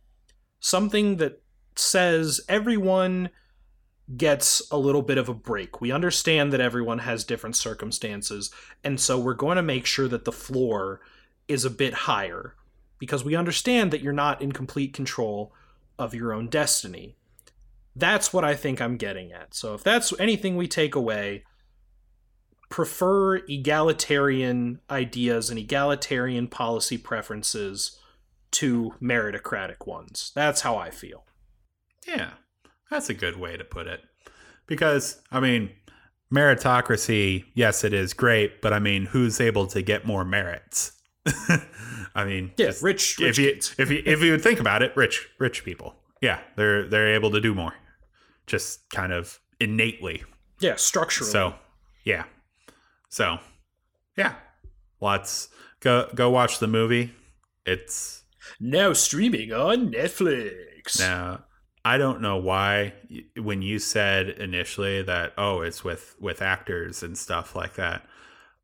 Something that says everyone gets a little bit of a break. We understand that everyone has different circumstances, and so we're going to make sure that the floor is a bit higher because we understand that you're not in complete control of your own destiny. That's what I think I'm getting at. So if that's anything we take away, prefer egalitarian ideas and egalitarian policy preferences to meritocratic ones. That's how I feel. Yeah, that's a good way to put it. Because, I mean, meritocracy, yes, it is great, but I mean, who's able to get more merits? I mean, yeah, just, rich, rich. If you kids. if you if you would think about it, rich rich people, yeah, they're they're able to do more, just kind of innately. Yeah, structurally. So, yeah, so, yeah, let's go go watch the movie. It's now streaming on Netflix. Now, I don't know why when you said initially that oh, it's with with actors and stuff like that.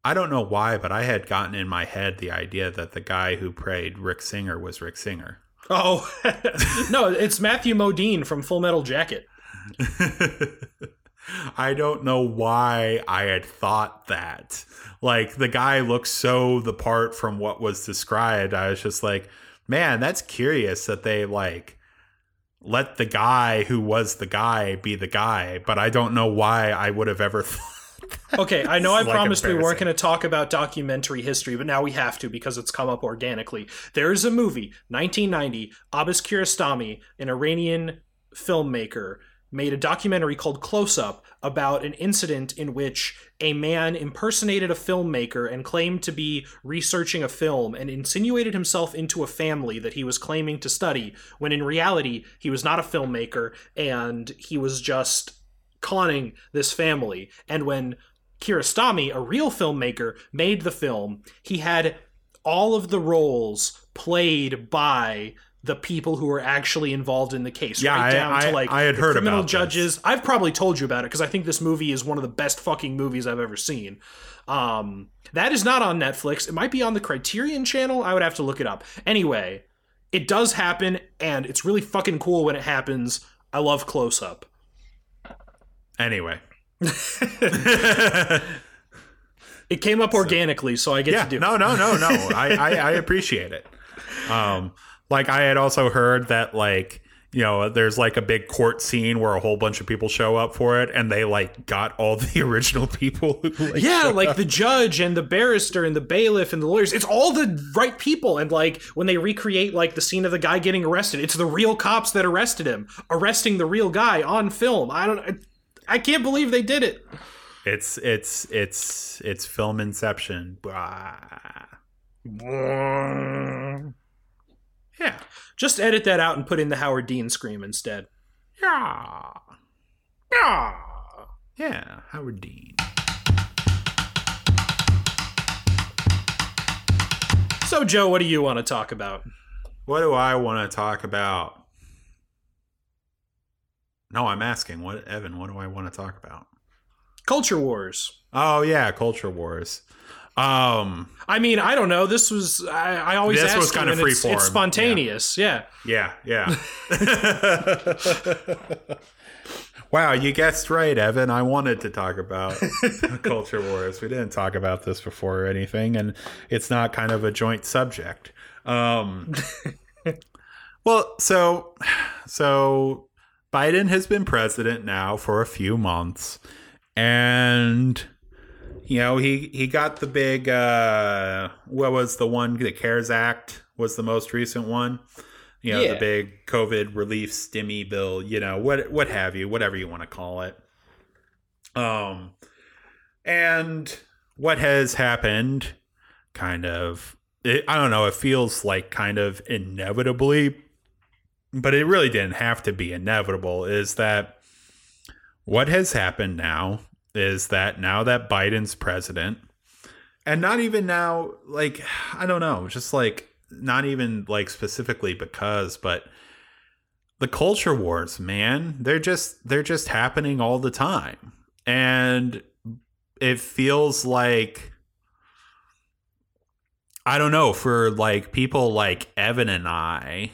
I don't know why, but I had gotten in my head the idea that the guy who played Rick Singer was Rick Singer. Oh, no, it's Matthew Modine from Full Metal Jacket. I don't know why I had thought that. Like the guy looks so the part from what was described. I was just like, man, that's curious that they like let the guy who was the guy be the guy, but I don't know why I would have ever thought. Okay, I know I like, promised we weren't going to talk about documentary history, but now we have to because it's come up organically. There is a movie, 1990, Abbas Kiarostami, an Iranian filmmaker, made a documentary called Close Up about an incident in which a man impersonated a filmmaker and claimed to be researching a film and insinuated himself into a family that he was claiming to study, when in reality, he was not a filmmaker and he was just conning this family. And when Kiarostami, a real filmmaker, made the film, he had all of the roles played by the people who were actually involved in the case, Yeah, right I- down to like I had heard criminal about this. judges. I've probably told you about it because I think this movie is one of the best fucking movies I've ever seen. Um, that is not on Netflix. It might be on the Criterion channel. I would have to look it up. Anyway, it does happen, and it's really fucking cool when it happens. I love close up. Anyway. It came up organically, so I get yeah, to do. it. no, no, no, no. I, I, I appreciate it. Um, like I had also heard that like you know there's like a big court scene where a whole bunch of people show up for it, and they like got all the original people. Who, like, yeah, like up. the judge and the barrister and the bailiff and the lawyers. It's all the right people. And like when they recreate like the scene of the guy getting arrested, it's the real cops that arrested him, arresting the real guy on film. I don't. I can't believe they did it. it's it's it's it's film inception. Blah. Yeah, Just edit that out and put in the Howard Dean scream instead. yeah, yeah, yeah. Howard Dean. So, Joe, what do you want to talk about? What do I want to talk about? No, I'm asking. What, Evan? What do I want to talk about? Culture Wars. Oh yeah, culture wars. Um, I mean, I don't know. This was I, I always This was kinda and it's, freeform, it's spontaneous. Yeah. yeah, yeah. wow, you guessed right, Evan. I wanted to talk about culture wars. We didn't talk about this before or anything, and it's not kind of a joint subject. Um, well, so so Biden has been president now for a few months, and you know he he got the big uh, what was the one the CARES Act was the most recent one. You know Yeah. the big COVID relief stimmy bill. You know what what have you, whatever you want to call it. Um, and what has happened, kind of, it, I don't know. It feels like kind of inevitably but it really didn't have to be inevitable is that what has happened now is that now that Biden's president and not even now like I don't know just like not even like specifically because but the culture wars man they're just they're just happening all the time. And it feels like I don't know for like people like Evan and I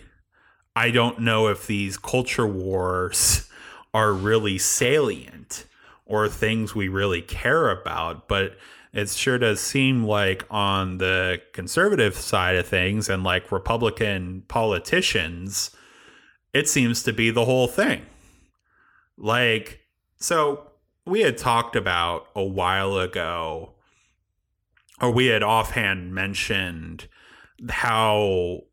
I don't know if these culture wars are really salient or things we really care about, but it sure does seem like on the conservative side of things and like Republican politicians, it seems to be the whole thing. Like, so we had talked about a while ago, or we had offhand mentioned how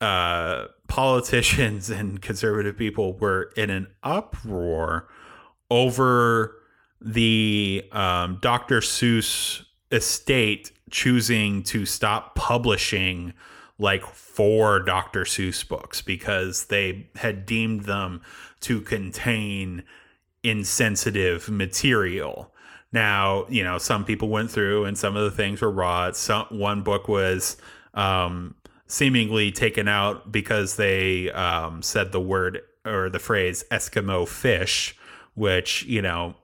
uh, politicians and conservative people were in an uproar over the um, Dr. Seuss estate choosing to stop publishing like four Dr. Seuss books because they had deemed them to contain insensitive material. Now, you know, some people went through and some of the things were raw. Some one book was um, seemingly taken out because they um, said the word or the phrase Eskimo fish, which, you know,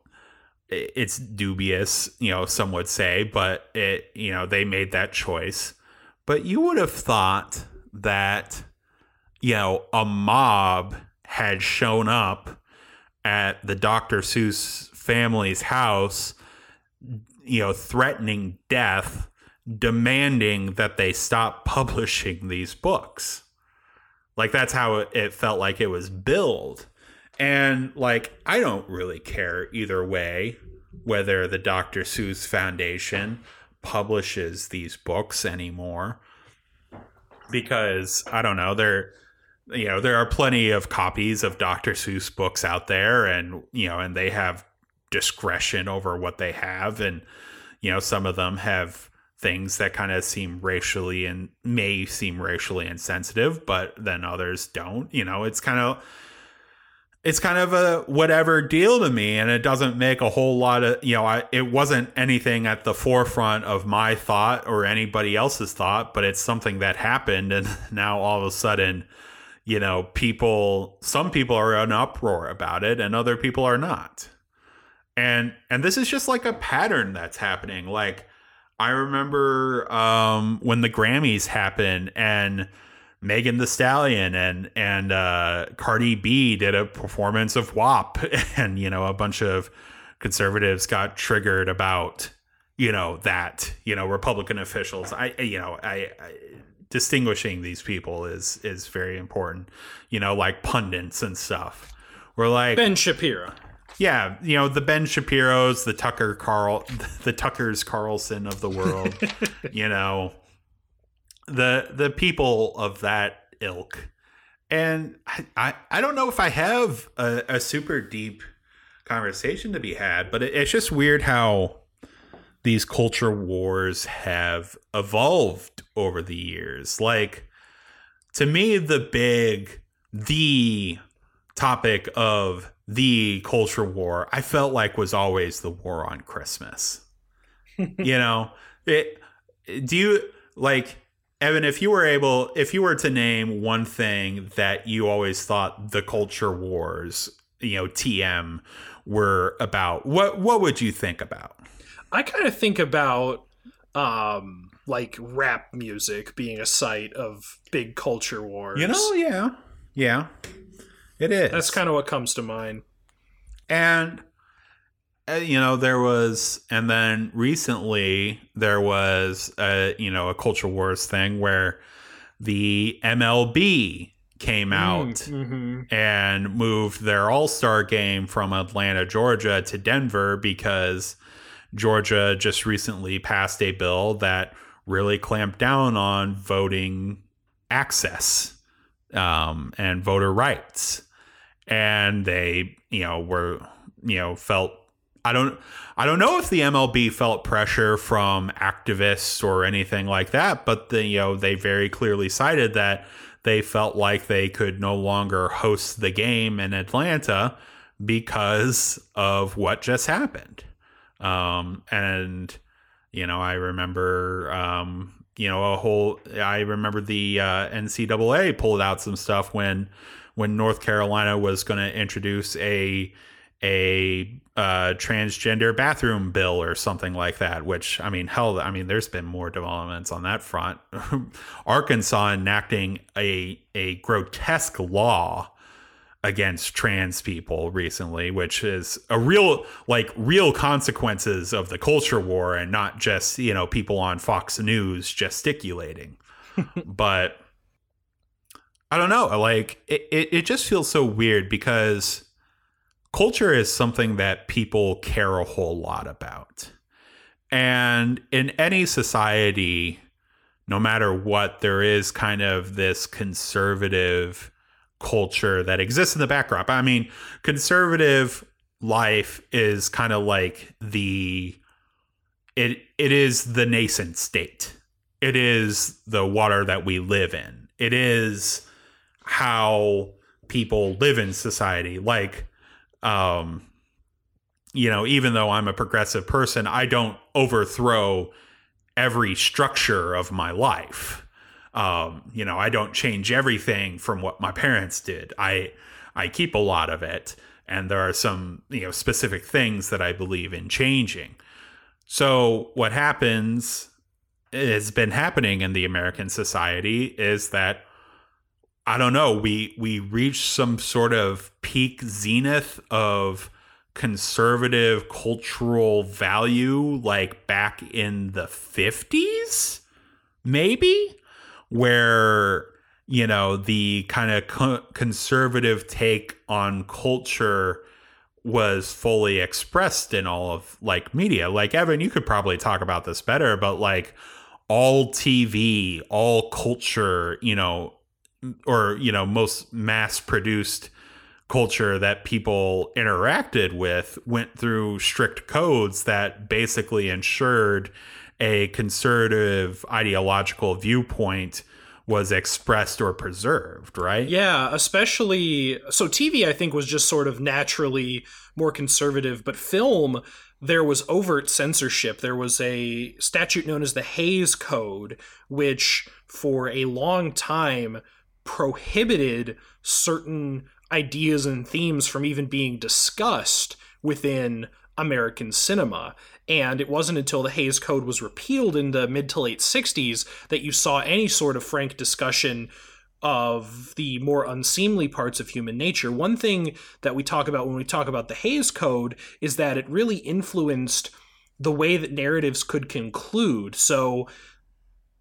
it's dubious, you know, some would say, but it, you know, they made that choice. But you would have thought that, you know, a mob had shown up at the Dr. Seuss family's house, you know, threatening death, demanding that they stop publishing these books. Like that's how it, felt like it was billed. And like I don't really care either way whether the Dr. Seuss Foundation publishes these books anymore because I don't know, there you know, there are plenty of copies of Dr. Seuss books out there and you know, and they have discretion over what they have and you know, some of them have things that kind of seem racially and may seem racially insensitive, but then others don't. You know, it's kind of it's kind of a whatever deal to me and it doesn't make a whole lot of you know I, it wasn't anything at the forefront of my thought or anybody else's thought but it's something that happened and now all of a sudden you know people some people are in uproar about it and other people are not. And and this is just like a pattern that's happening. Like i remember um when the grammys happened and Megan Thee Stallion and and uh, Cardi B did a performance of WAP, and you know a bunch of conservatives got triggered about you know that you know Republican officials. I you know I, I distinguishing these people is is very important. You know, like pundits and stuff. We're like Ben Shapiro. Yeah, you know the Ben Shapiro's, the Tucker Carl, the Tuckers Carlson of the world. you know, the the people of that ilk and I, I, I don't know if I have a, a, super deep conversation to be had, but it, it's just weird how these culture wars have evolved over the years. Like, to me, the big, the topic of the culture war, I felt like was always the war on Christmas. you know, it, do you like, Evan, if you were able, if you were to name one thing that you always thought the culture wars, you know, TM were about, what what would you think about? I kind of think about um like rap music being a site of big culture wars. You know, yeah. Yeah. It is. That's kind of what comes to mind. And you know there was and then recently there was a you know a culture wars thing where the MLB came out mm-hmm. and moved their all-star game from Atlanta, Georgia to Denver because Georgia just recently passed a bill that really clamped down on voting access um, and voter rights and they you know were you know felt I don't I don't know if the MLB felt pressure from activists or anything like that, but the, you know they very clearly cited that they felt like they could no longer host the game in Atlanta because of what just happened. Um, and you know, I remember um, you know a whole I remember the uh, NCAA pulled out some stuff when when North Carolina was going to introduce a a uh, transgender bathroom bill or something like that. Which I mean, hell, I mean, there's been more developments on that front. Arkansas enacting a a grotesque law against trans people recently, which is a real like real consequences of the culture war and not just you know people on Fox News gesticulating, but. I don't know. Like it, it, it just feels so weird because culture is something that people care a whole lot about. And in any society, no matter what, there is kind of this conservative culture that exists in the backdrop. I mean, conservative life is kind of like the it it is the nascent state. It is the water that we live in. It is how people live in society. Like um, you know, even though I'm a progressive person, I don't overthrow every structure of my life. Um, you know, I don't change everything from what my parents did. I I keep a lot of it, and there are some you know specific things that I believe in changing. So what happens has been happening in the American society is that I don't know. We we reached some sort of peak zenith of conservative cultural value like back in the 50s maybe where you know the kind of co- conservative take on culture was fully expressed in all of like media like evan you could probably talk about this better but like all tv all culture you know or you know most mass produced culture that people interacted with went through strict codes that basically ensured a conservative ideological viewpoint was expressed or preserved, right? Yeah, especially so TV I think was just sort of naturally more conservative, but film there was overt censorship. There was a statute known as the Hays Code which for a long time prohibited certain ideas and themes from even being discussed within American cinema. And it wasn't until the Hays Code was repealed in the mid to late 60s that you saw any sort of frank discussion of the more unseemly parts of human nature. One thing that we talk about when we talk about the Hays Code is that it really influenced the way that narratives could conclude. So,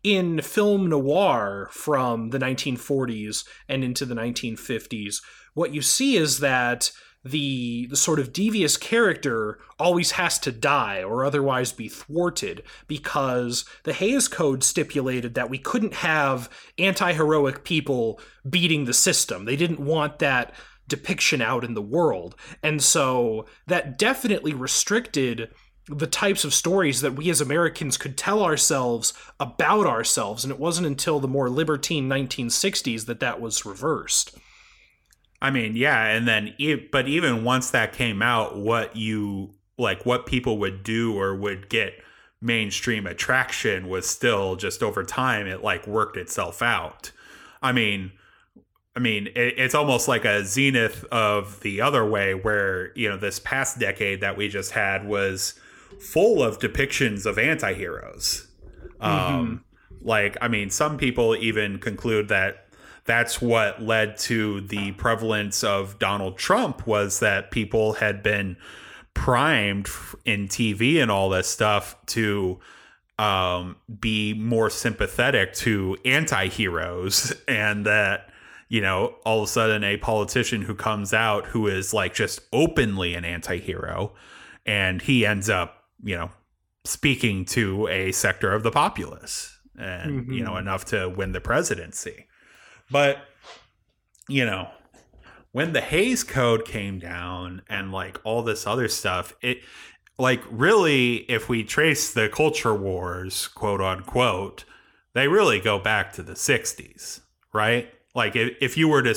in film noir from the 1940s and into the 1950s, what you see is that the the sort of devious character always has to die or otherwise be thwarted because the Hays Code stipulated that we couldn't have anti-heroic people beating the system. They didn't want that depiction out in the world. And so that definitely restricted the types of stories that we as Americans could tell ourselves about ourselves and it wasn't until the more libertine 1960s that that was reversed. I mean, yeah, and then but even once that came out, what you like what people would do or would get mainstream attraction was still just over time it like worked itself out. I mean, I mean, it, it's almost like a zenith of the other way where, you know, this past decade that we just had was full of depictions of anti-heroes. Mm-hmm. Um like I mean, some people even conclude that that's what led to the prevalence of Donald Trump was that people had been primed in TV and all this stuff to um, be more sympathetic to anti-heroes and that you know all of a sudden a politician who comes out who is like just openly an anti-hero and he ends up you know speaking to a sector of the populace and mm-hmm. you know mm-hmm. enough to win the presidency but, you know, when the Hays Code came down and like all this other stuff, it like really, if we trace the culture wars, quote unquote, they really go back to the 60s, right? Like if, if you were to,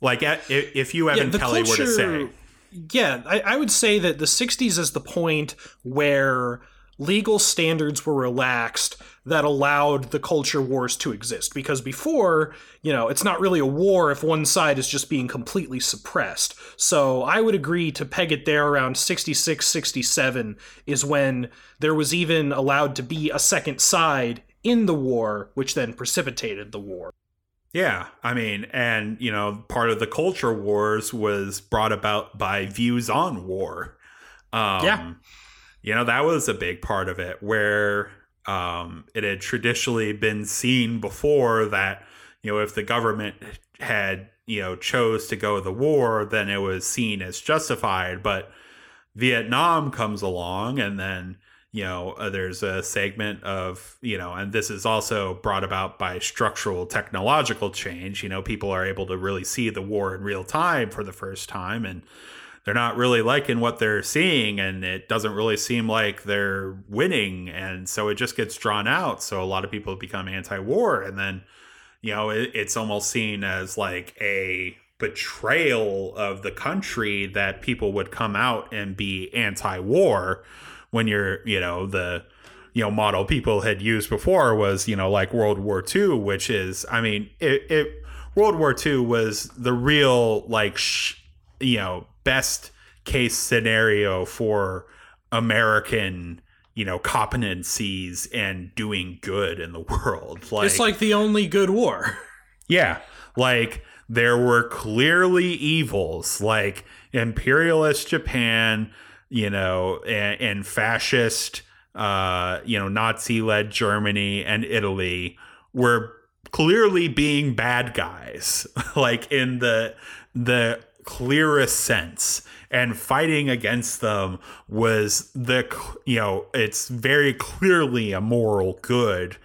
like, if you, Evan yeah, Kelly, culture, were to say, yeah, I, I would say that the 60s is the point where legal standards were relaxed that allowed the culture wars to exist. Because before you know it's not really a war if one side is just being completely suppressed. So i would agree to peg it there around 66 67 is when there was even allowed to be a second side in the war which then precipitated the war yeah, I mean, and you know, part of the culture wars was brought about by views on war. Um, yeah, you know that was a big part of it where um, it had traditionally been seen before that you know if the government had you know chose to go to the war then it was seen as justified but vietnam comes along and then you know uh, there's a segment of you know and this is also brought about by structural technological change. You know people are able to really see the war in real time for the first time and they're not really liking what they're seeing and it doesn't really seem like they're winning. And so it just gets drawn out. So a lot of people become anti-war and then you know it, it's almost seen as like a betrayal of the country that people would come out and be anti-war when you're you know the you know model people had used before was you know like world war ii which is i mean it, it world war ii was the real like sh- you know best case scenario for American, you know, competencies and doing good in the world. Like it's like the only good war. Yeah. Like there were clearly evils like imperialist Japan, you know, and, and fascist, uh, you know, Nazi led Germany and Italy were clearly being bad guys, like in the the clearest sense. And fighting against them was the you know it's very clearly a moral good.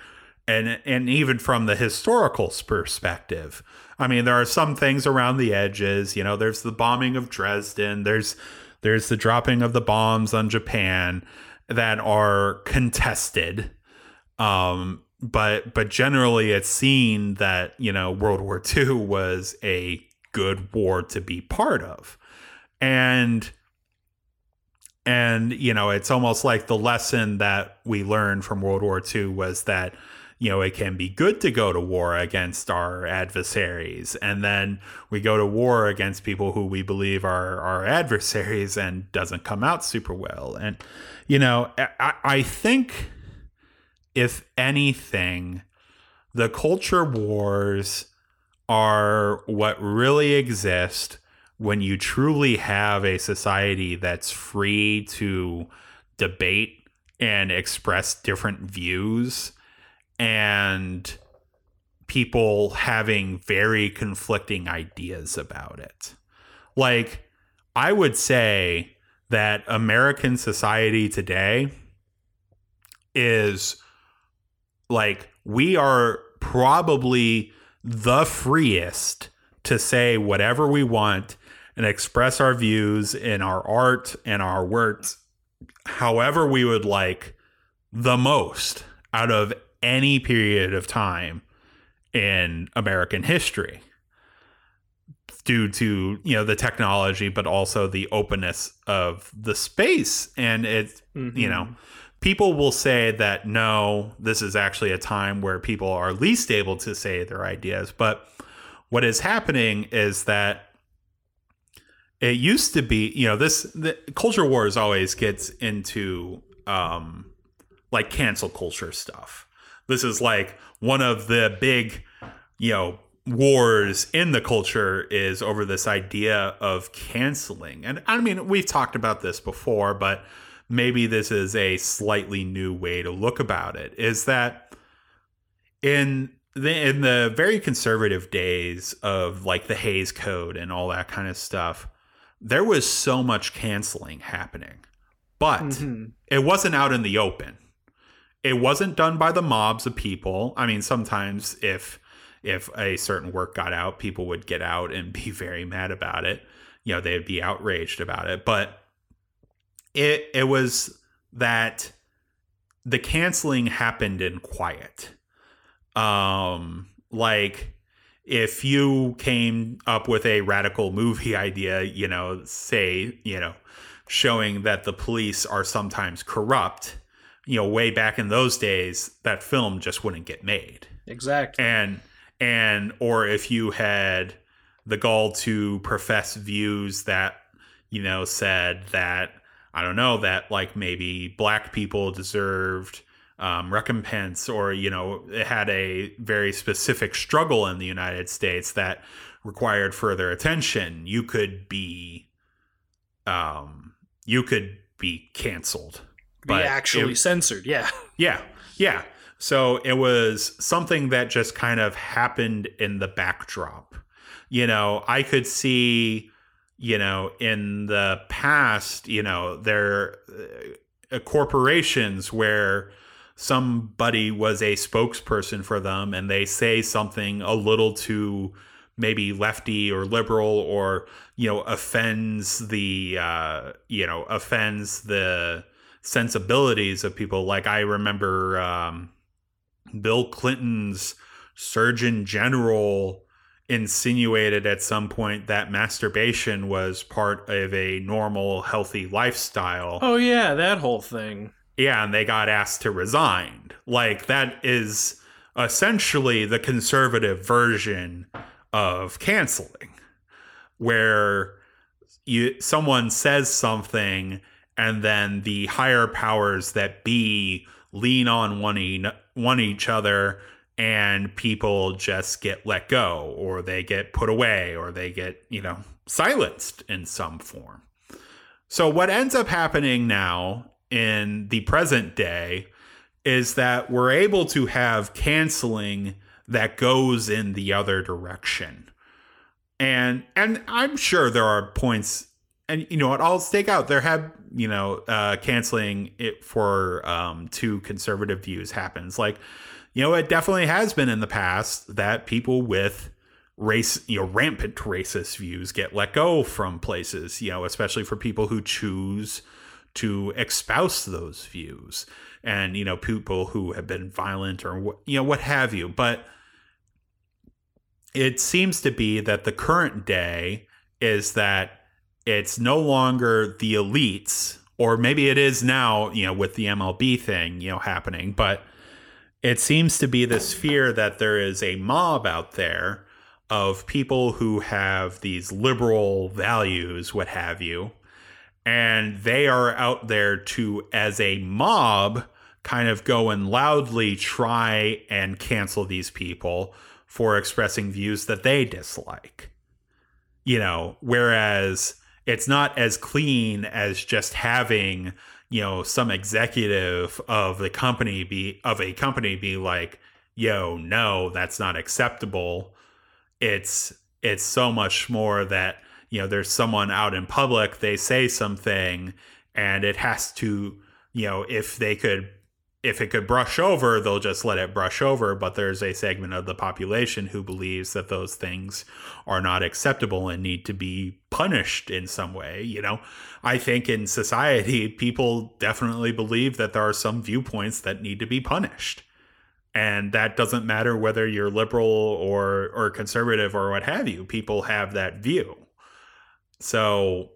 And and even from the historical perspective i mean there are some things around the edges you know there's the bombing of dresden there's there's the dropping of the bombs on japan that are contested. Um but but generally it's seen that you know world war ii was a good war to be part of. And and you know it's almost like the lesson that we learned from world war ii was that you know it can be good to go to war against our adversaries. And then we go to war against people who we believe are our adversaries and doesn't come out super well. And you know i, I think if anything the culture wars are what really exist when you truly have a society that's free to debate and express different views and people having very conflicting ideas about it. Like, I would say that American society today is like, we are probably the freest to say whatever we want and express our views in our art and our words however we would like the most out of any period of time in American history due to you know the technology but also the openness of the space. And it mm-hmm. you know people will say that no this is actually a time where people are least able to say their ideas. But what is happening is that it used to be you know this the culture wars always gets into um like cancel culture stuff this is like one of the big you know wars in the culture is over this idea of canceling and i mean we've talked about this before but maybe this is a slightly new way to look about it is that in the, in the very conservative days of like the Hays Code and all that kind of stuff, there was so much canceling happening, but mm-hmm. it wasn't out in the open. It wasn't done by the mobs of people. I mean, sometimes if if a certain work got out, people would get out and be very mad about it. You know, they'd be outraged about it. But it it was that the canceling happened in quiet. Um like if you came up with a radical movie idea, you know, say, you know, showing that the police are sometimes corrupt, you know, way back in those days, that film just wouldn't get made. Exactly. And and or if you had the gall to profess views that, you know, said that I don't know, that like maybe black people deserved um, recompense or you know it had a very specific struggle in the united states that required further attention you could be um you could be canceled be actually it, censored yeah. Yeah yeah. So it was something that just kind of happened in the backdrop. You know i could see you know in the past you know there uh, corporations where somebody was a spokesperson for them and they say something a little too maybe lefty or liberal or you know offends the uh, you know offends the sensibilities of people. Like i remember um, bill clinton's surgeon general insinuated at some point that masturbation was part of a normal healthy lifestyle. Oh yeah that whole thing. Yeah, and they got asked to resign. Like that is essentially the conservative version of canceling, where you someone says something and then the higher powers that be lean on one, e- one each other and people just get let go or they get put away or they get, you know, silenced in some form. So, what ends up happening now in the present day is that we're able to have canceling that goes in the other direction. And and I'm sure there are points and you know what? I'll stake out. There have you know uh canceling it for um two conservative views happens. Like you know it definitely has been in the past that people with race you know rampant racist views get let go from places you know especially for people who choose to espouse those views and you know people who have been violent or you know what have you. But it seems to be that the current day is that it's no longer the elites or maybe it is now you know with the MLB thing you know happening but it seems to be this fear that there is a mob out there of people who have these liberal values what have you and they are out there to as a mob kind of go and loudly try and cancel these people for expressing views that they dislike. You know whereas it's not as clean as just having you know some executive of the company be of a company be like yo no that's not acceptable. It's it's so much more that you know there's someone out in public they say something and it has to you know if they could if it could brush over they'll just let it brush over but there's a segment of the population who believes that those things are not acceptable and need to be punished in some way you know? I think in society people definitely believe that there are some viewpoints that need to be punished. And that doesn't matter whether you're liberal or or conservative or what have you people have that view. So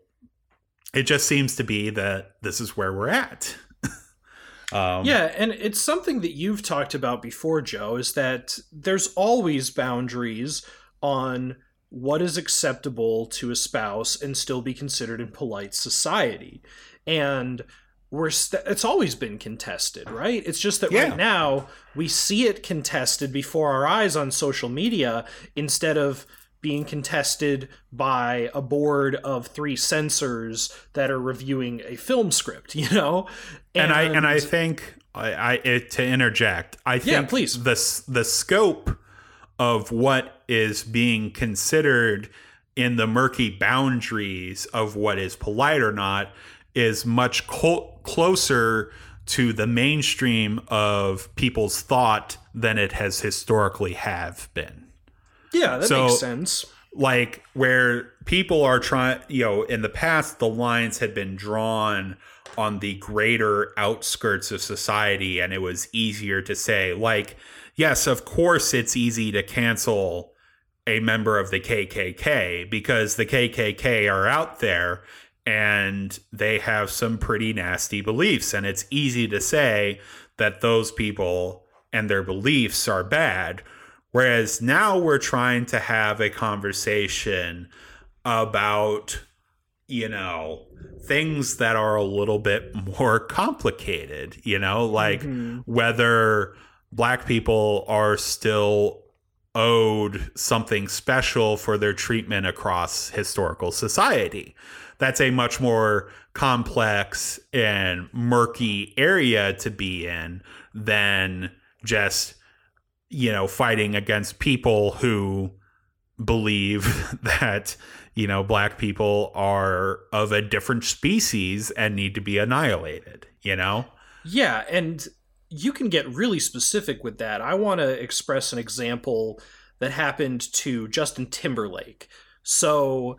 it just seems to be that this is where we're at. Um, yeah, and it's something that you've talked about before, Joe, is that there's always boundaries on what is acceptable to espouse and still be considered in polite society. And we're st- it's always been contested, right? It's just that yeah. right now we see it contested before our eyes on social media instead of being contested by a board of three censors that are reviewing a film script, you know? And, and I and I think I, I it, to interject, I think yeah, please. the the scope of what is being considered in the murky boundaries of what is polite or not is much co- closer to the mainstream of people's thought than it has historically have been. Yeah, that so, makes sense. Like where people are trying, you know, in the past, the lines had been drawn on the greater outskirts of society, and it was easier to say, like, yes, of course, it's easy to cancel a member of the KKK because the KKK are out there and they have some pretty nasty beliefs. And it's easy to say that those people and their beliefs are bad. Whereas now we're trying to have a conversation about, you know, things that are a little bit more complicated, you know, like mm-hmm. whether black people are still owed something special for their treatment across historical society. That's a much more complex and murky area to be in than just you know, fighting against people who believe that, you know, black people are of a different species and need to be annihilated, you know? Yeah, and you can get really specific with that. I want to express an example that happened to Justin Timberlake. So,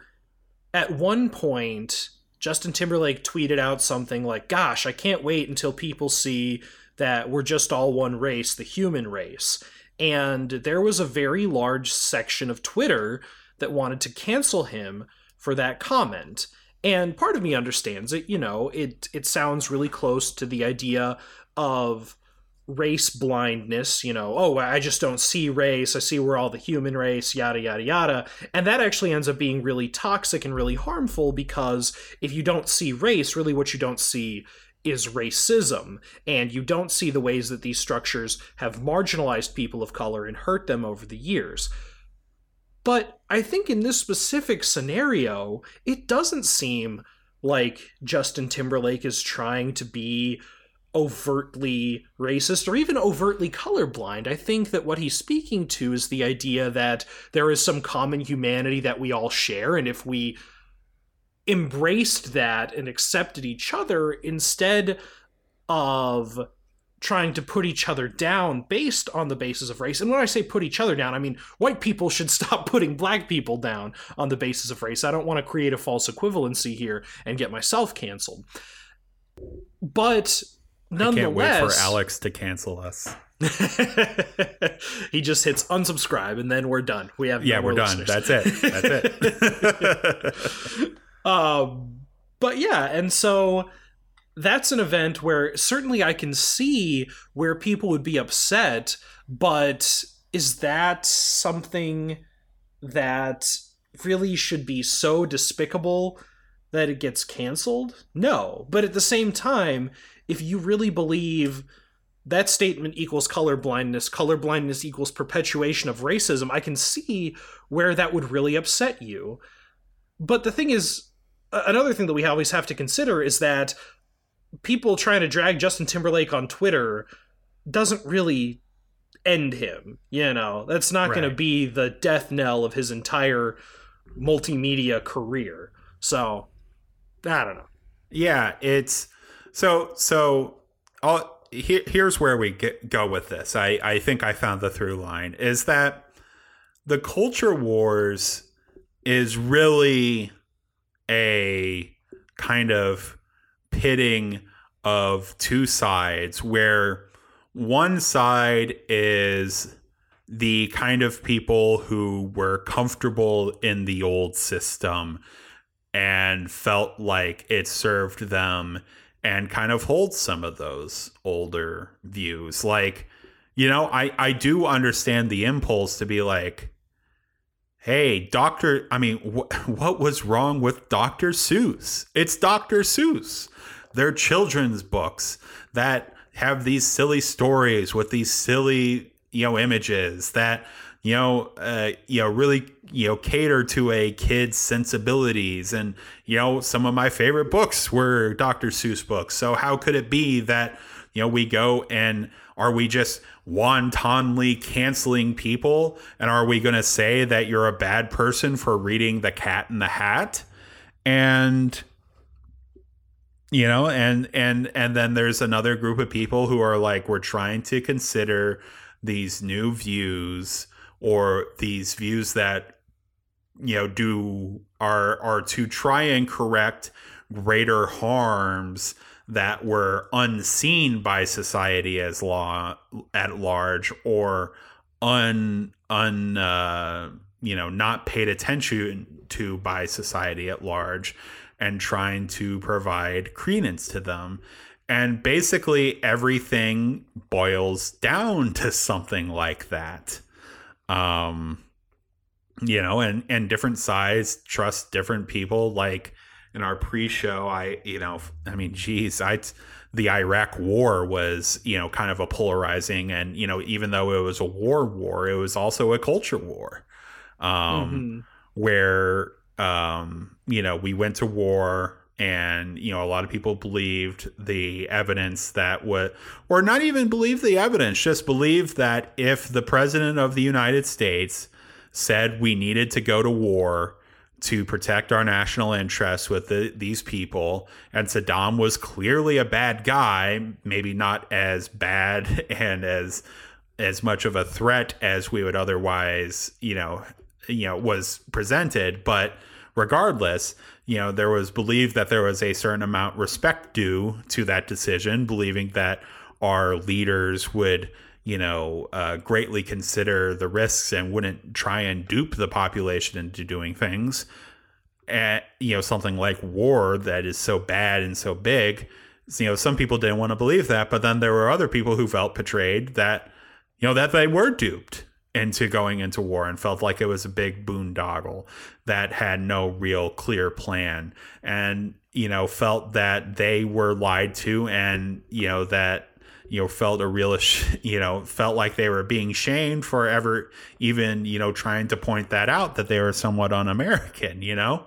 at one point, Justin Timberlake tweeted out something like, Gosh, I can't wait until people see that we're just all one race, the human race. And there was a very large section of Twitter that wanted to cancel him for that comment. And part of me understands it, you know, it it sounds really close to the idea of race blindness, you know, oh, I just don't see race, I see we're all the human race, yada yada yada. And that actually ends up being really toxic and really harmful because if you don't see race, really what you don't see is racism, and you don't see the ways that these structures have marginalized people of color and hurt them over the years. But I think in this specific scenario, it doesn't seem like Justin Timberlake is trying to be overtly racist or even overtly colorblind. I think that what he's speaking to is the idea that there is some common humanity that we all share, and if we embraced that and accepted each other instead of trying to put each other down based on the basis of race. And when I say put each other down, I mean white people should stop putting black people down on the basis of race. I don't want to create a false equivalency here and get myself canceled. But nonetheless, I can't wait for Alex to cancel us. he just hits unsubscribe and then we're done. We have yeah, no we're done. That's it. That's it. um, but yeah, and so that's an event where certainly I can see where people would be upset, but is that something that really should be so despicable that it gets canceled? No. But at the same time, if you really believe that statement equals color blindness, color blindness equals perpetuation of racism, I can see where that would really upset you. But the thing is, another thing that we always have to consider is that people trying to drag Justin Timberlake on Twitter doesn't really end him. You know, that's not right. going to be the death knell of his entire multimedia career. So, I don't know. Yeah, it's so so. I'll, here, here's where we get, go with this. I I think I found the through line is that the culture wars is really a kind of pitting of two sides where one side is the kind of people who were comfortable in the old system and felt like it served them and kind of hold some of those older views. Like you know i i do understand the impulse to be like hey doctor i mean wh- what was wrong with dr seuss it's dr seuss they're children's books that have these silly stories with these silly, you know, images that you know, uh, you know, really, you know, cater to a kid's sensibilities. And you know, some of my favorite books were Dr. Seuss books. So how could it be that you know we go and are we just wantonly canceling people? And are we going to say that you're a bad person for reading The Cat in the Hat? And you know and and and then there's another group of people who are like we're trying to consider these new views or these views that you know do are are to try and correct greater harms that were unseen by society as law at large or un un uh, you know not paid attention to by society at large and trying to provide credence to them. And basically, everything boils down to something like that. Um, you know, and and different sides trust different people. Like in our pre-show, I you know, I mean, geez, I the Iraq War was you know kind of a polarizing, and you know, even though it was a war war, it was also a culture war, um, mm-hmm. where um, you know, we went to war and you know a lot of people believed the evidence that would or not even believe the evidence just believed that if the president of the united states said we needed to go to war to protect our national interests with the, these people. And saddam was clearly a bad guy maybe not as bad and as as much of a threat as we would otherwise you know you know was presented. But regardless, you know, there was believed that there was a certain amount respect due to that decision, believing that our leaders would, you know, uh, greatly consider the risks and wouldn't try and dupe the population into doing things. At, you know, something like war that is so bad and so big. You know, some people didn't want to believe that, but then there were other people who felt betrayed that, you know, that they were duped into going into war and felt like it was a big boondoggle that had no real clear plan and you know felt that they were lied to and you know that you know felt a real you know felt like they were being shamed for ever even you know trying to point that out that they were somewhat un-american you know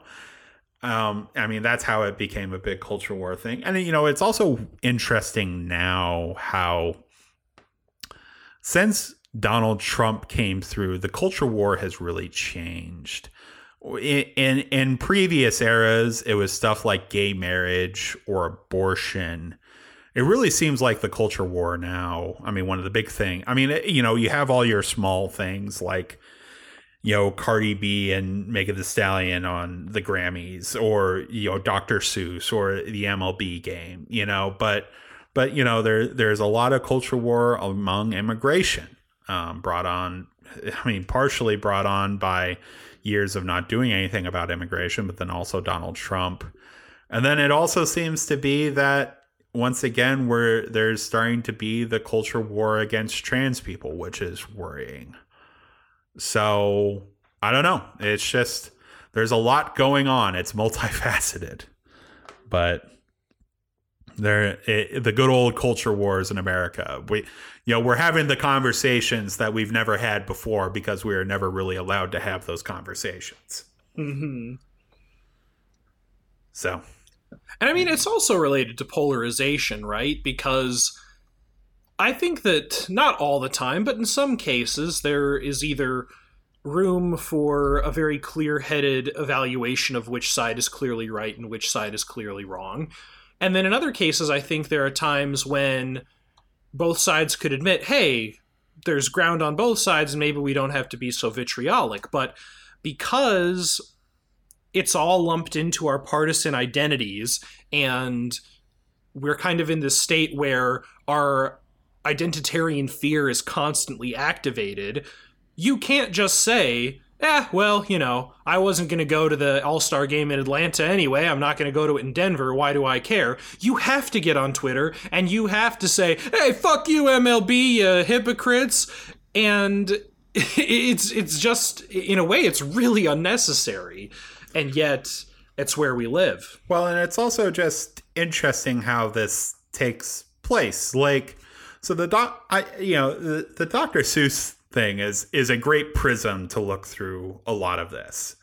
um i mean that's how it became a big culture war thing and you know it's also interesting now how since Donald Trump came through, the culture war has really changed. In, in, in previous eras, it was stuff like gay marriage or abortion. It really seems like the culture war now. I mean, one of the big thing. I mean, you know, you have all your small things like, you know, Cardi B and Megan Thee Stallion on the Grammys, or you know, Dr. Seuss or the MLB game. You know, but but you know, there there's a lot of culture war among immigration um, brought on, I mean, partially brought on by years of not doing anything about immigration, but then also Donald Trump. And then it also seems to be that once again, where there's starting to be the culture war against trans people, which is worrying. So I don't know. It's just there's a lot going on. It's multifaceted, but there it, the good old culture wars in America. We you know, we're having the conversations that we've never had before because we are never really allowed to have those conversations. Mm-hmm. So, and I mean, it's also related to polarization, right? Because I think that not all the time, but in some cases, there is either room for a very clear headed evaluation of which side is clearly right and which side is clearly wrong. And then in other cases, I think there are times when both sides could admit, hey, there's ground on both sides, and maybe we don't have to be so vitriolic. But because it's all lumped into our partisan identities, and we're kind of in this state where our identitarian fear is constantly activated, you can't just say, eh, well, you know, I wasn't going to go to the All Star game in Atlanta anyway. I'm not going to go to it in Denver. Why do I care? You have to get on Twitter and you have to say, hey, fuck you, MLB, you hypocrites. And it's it's just in a way it's really unnecessary and yet it's where we live well and it's also just interesting how this takes place like so the doc i you know the, the dr seuss thing is is a great prism to look through a lot of this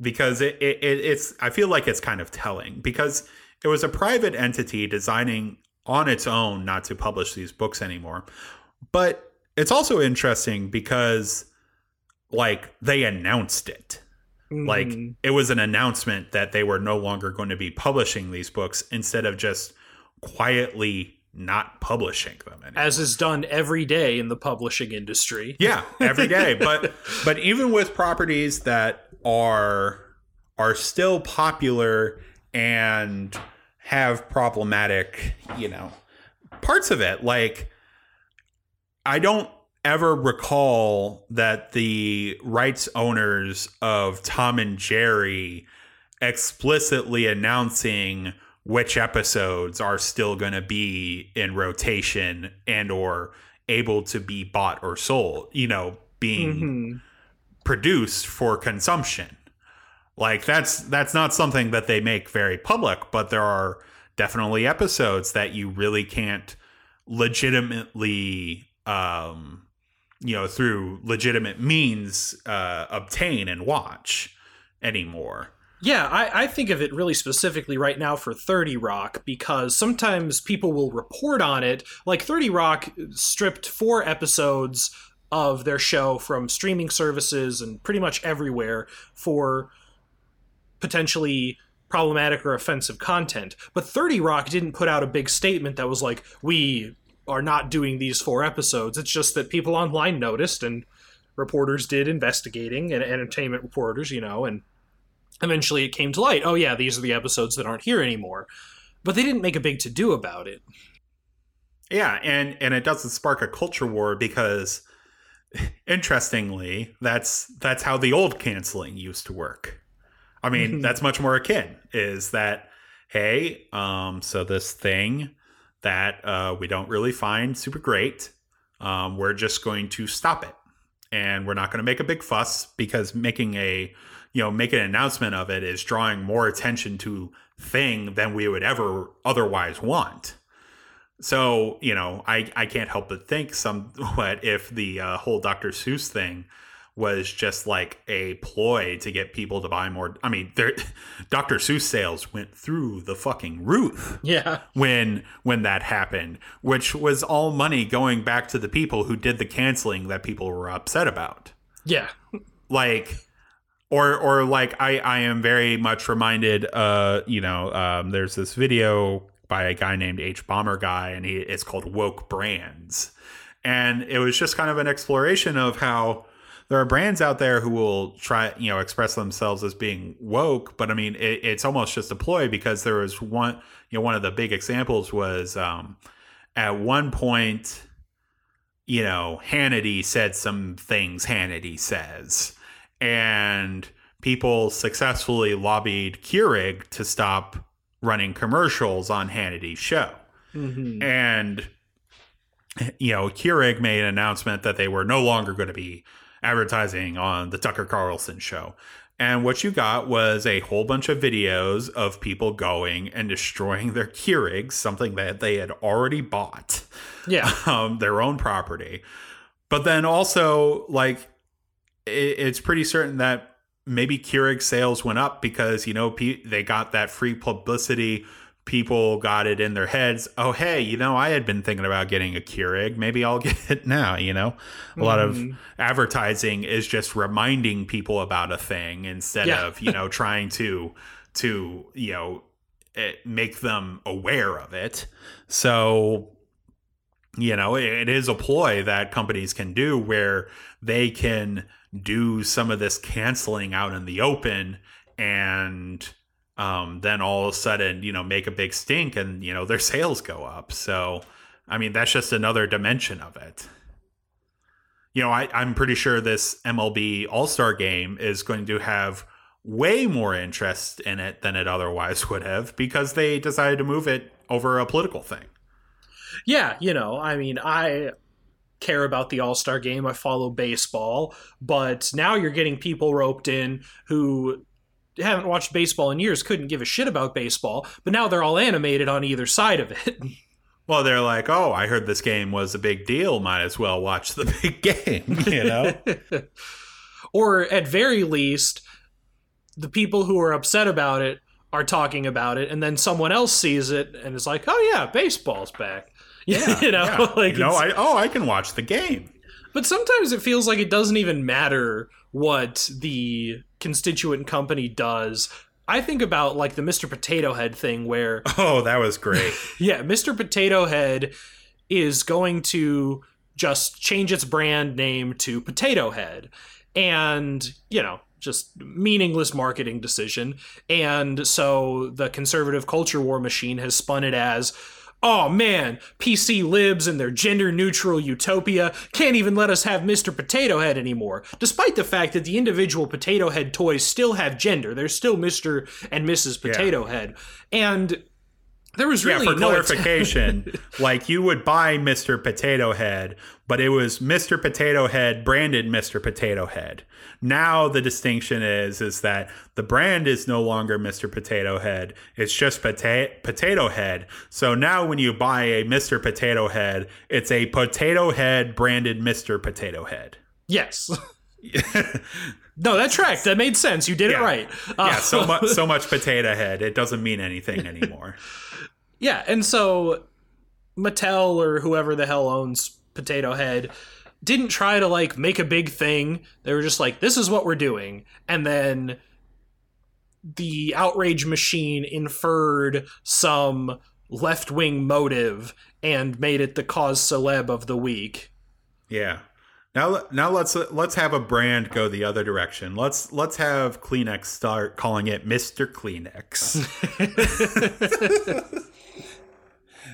because it, it it's I feel like it's kind of telling because it was a private entity designing on its own not to publish these books anymore. But it's also interesting because like they announced it. Mm-hmm. Like it was an announcement that they were no longer going to be publishing these books instead of just quietly not publishing them anymore. as is done every day in the publishing industry yeah every day but but even with properties that are are still popular and have problematic you know parts of it like i don't ever recall that the rights owners of tom and jerry explicitly announcing which episodes are still going to be in rotation and or able to be bought or sold you know being mm-hmm. produced for consumption like that's that's not something that they make very public but there are definitely episodes that you really can't legitimately um you know through legitimate means uh obtain and watch anymore yeah, I, I, think of it really specifically right now for 30 Rock because sometimes people will report on it. Like 30 Rock stripped four episodes of their show from streaming services and pretty much everywhere for potentially problematic or offensive content. But 30 Rock didn't put out a big statement that was like, we are not doing these four episodes. It's just that people online noticed and reporters did investigating and entertainment reporters, you know, and eventually it came to light oh yeah these are the episodes that aren't here anymore. But they didn't make a big to do about it. Yeah and and it doesn't spark a culture war because interestingly that's that's how the old canceling used to work. I mean that's much more akin is that hey um so this thing that uh we don't really find super great um we're just going to stop it. And we're not going to make a big fuss because making a you know making an announcement of it is drawing more attention to thing than we would ever otherwise want. So you know i i can't help but think somewhat if the uh, whole dr seuss thing was just like a ploy to get people to buy more i mean there dr seuss sales went through the fucking roof Yeah. when when that happened which was all money going back to the people who did the canceling that people were upset about Yeah. like or or like i i am very much reminded uh you know um there's this video by a guy named h bomber guy and he it's called woke brands and it was just kind of an exploration of how there are brands out there who will try you know express themselves as being woke but i mean it, it's almost just a ploy because there was one you know one of the big examples was um at one point you know hannity said some things hannity says and people successfully lobbied Keurig to stop running commercials on Hannity's show. hmm And you know, Keurig made an announcement that they were no longer going to be advertising on the Tucker Carlson show. And what you got was a whole bunch of videos of people going and destroying their Keurigs, something that they had already bought Yeah. um, their own property. But then also, like, it, it's pretty certain that maybe Keurig sales went up because you know they got that free publicity. People got it in their heads. Oh, hey, you know, I had been thinking about getting a Keurig. Maybe I'll get it now. You know, a lot of Mhm. advertising is just reminding people about a thing instead Yeah. of you know trying to to you know eh, make them aware of it. So you know it, it is a ploy that companies can do where they can do some of this canceling out in the open and um, then all of a sudden you know make a big stink and you know their sales go up. So i mean that's just another dimension of it. You know I, i'm pretty sure this mlb all-star game is going to have way more interest in it than it otherwise would have because they decided to move it over a political thing. Yeah, you know, I mean, I care about the All Star game. I follow baseball, but now you're getting people roped in who haven't watched baseball in years, couldn't give a shit about baseball, but now they're all animated on either side of it. well they're like oh i heard this game was a big deal might as well watch the big game you know or at very least, the people who are upset about it are talking about it, and then someone else sees it and is like, "Oh yeah, baseball's back." Yeah, you know, yeah. like you know, I oh, I can watch the game. But sometimes it feels like it doesn't even matter what the constituent company does. I think about like the Mr. Potato Head thing where Oh, that was great. yeah, Mr. Potato Head is going to just change its brand name to Potato Head. And, you know, just meaningless marketing decision. And so the conservative culture war machine has spun it as Oh man, PC libs and their gender neutral utopia can't even let us have Mr. Potato Head anymore, despite the fact that the individual Potato Head toys still have gender. They're still Mr. and Mrs. Potato Head. And there was really yeah, for no clarification, like you would buy Mr. Potato Head, but it was Mr. Potato Head branded Mr. Potato Head. Now the distinction is is that the brand is no longer Mr. Potato Head. It's just pota- Potato Head. So now when you buy a Mr. Potato Head, it's a Potato Head branded Mr. Potato Head. Yes. no, that tracked. That made sense. You did Yeah. it right. yeah, Uh, so much so much potato head. It doesn't mean anything anymore. yeah, and so Mattel or whoever the hell owns Potato Head didn't try to like make a big thing. They were just like, "This is what we're doing," and then the outrage machine inferred some left wing motive and made it the cause celeb of the week. Yeah. Now, now let's let's have a brand go the other direction. Let's let's have Kleenex start calling it Mister Kleenex,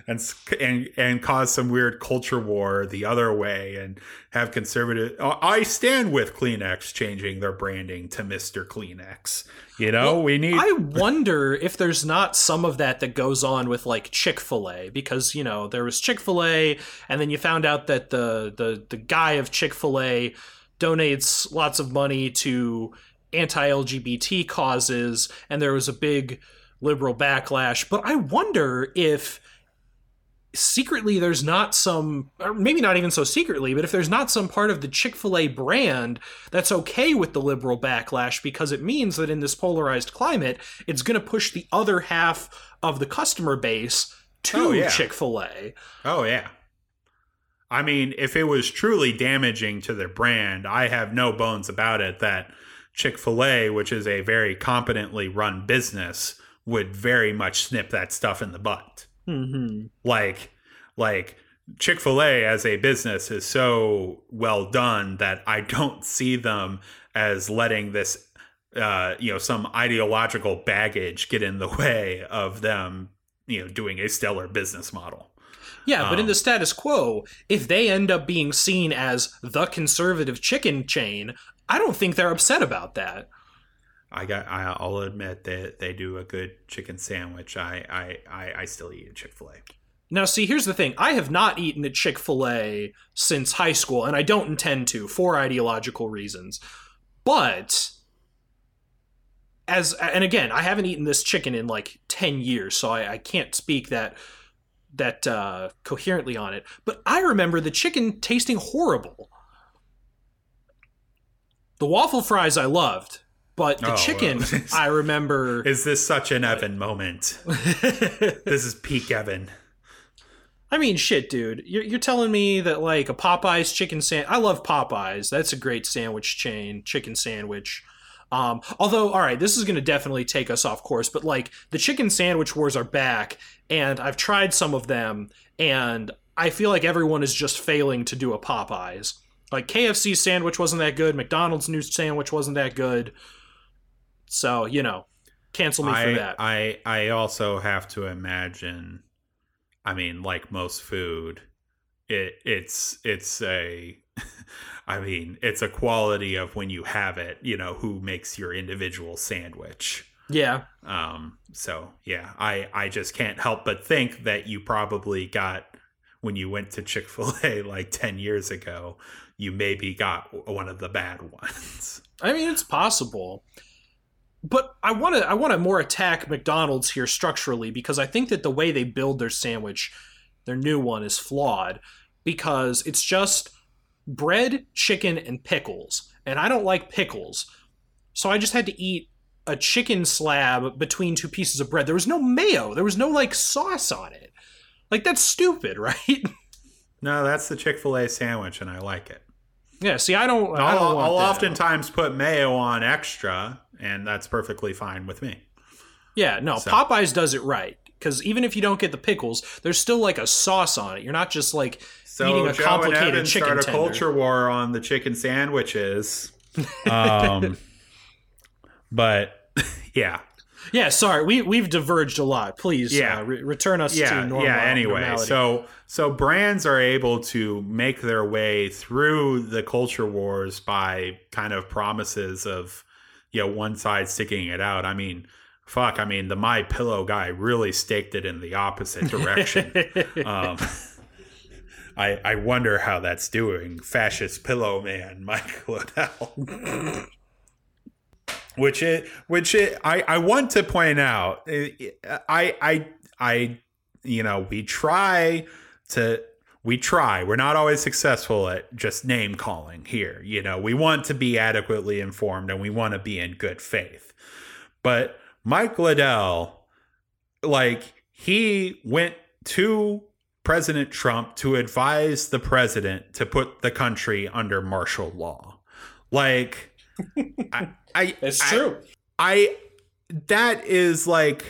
and and and cause some weird culture war the other way, and have conservative. I I stand with Kleenex changing their branding to Mister Kleenex. You know, we need. I wonder if there's not some of that that goes on with like Chick Fil A because you know there was Chick Fil A, and then you found out that the the the guy of Chick Fil A donates lots of money to anti-LGBT causes, and there was a big liberal backlash. But I wonder if secretly there's not some or maybe not even so secretly but if there's not some part of the chick-fil-a brand that's okay with the liberal backlash because it means that in this polarized climate it's going to push the other half of the customer base to Oh, yeah. chick-fil-a Oh yeah. I mean, if it was truly damaging to their brand, I have no bones about it that Chick-fil-A, which is a very competently run business, would very much snip that stuff in the butt. Mm-hmm. Like like Chick-fil-A as a business is so well done that I don't see them as letting this uh, you know, some ideological baggage get in the way of them, you know, doing a stellar business model. Yeah, but in Um, the status quo, if they end up being seen as the conservative chicken chain, I don't think they're upset about that. I got. I- I'll admit that they do a good chicken sandwich. I I I, I still eat Chick Fil A. Now, see, here's the thing. I have not eaten at Chick fil A since high school, and I don't intend to for ideological reasons. But, as, and again, I haven't eaten this chicken in like 10 years, so I, I can't speak that that uh, coherently on it. But I remember the chicken tasting horrible. The waffle fries I loved, but the Oh, chicken well. I remember. Is this such an Evan moment? this is peak Evan. I mean, shit, dude. You're, you're telling me that like a Popeyes chicken sandwich. I love Popeyes. That's a great sandwich chain, chicken sandwich. Um, although, all right, this is going to definitely take us off course, but like the chicken sandwich wars are back, and I've tried some of them, and I feel like everyone is just failing to do a Popeyes. Like KFC sandwich wasn't that good. McDonald's new sandwich wasn't that good. So you know, cancel me for that. I I also have to imagine. I mean, like most food, it it's it's a. I mean, it's a quality of when you have it. You know, who makes your individual sandwich. yeah, Um, so yeah, I I just can't help but think that you probably got when you went to Chick Fil A like ten years ago, you maybe got one of the bad ones. I mean, it's possible. But I want to I want to more attack McDonald's here structurally because I think that the way they build their sandwich, their new one is flawed because it's just bread, chicken and pickles. And I don't like pickles. So I just had to eat a chicken slab between two pieces of bread. There was no mayo. There was no like sauce on it. Like that's stupid, right? no, that's the Chick Fil A sandwich, and I like it. yeah, see I don't I I'll, don't want I'll that. oftentimes put mayo on extra, and that's perfectly fine with me. Yeah, no, So- Popeyes does it right because even if you don't get the pickles, there's still like a sauce on it. You're not just like So eating a Joe complicated and Evan chicken start a tender. culture war on the chicken sandwiches. Um, but yeah, Yeah, sorry, we we've diverged a lot. Please, Yeah. uh, re- return us yeah, to normal. yeah. Anyway, normality. so so brands are able to make their way through the culture wars by kind of promises of you know one side sticking it out. I mean, fuck. I mean, the My Pillow guy really staked it in the opposite direction. um, I I wonder how that's doing. Fascist pillow man, Mike Lindell. which it which it I I want to point out. I I I you know we try to we try. We're not always successful at just name calling here. You know, we want to be adequately informed and we want to be in good faith. But Mike Lindell, like, he went to President Trump to advise the president to put the country under martial law. Like, I, I, it's I- true. I that is like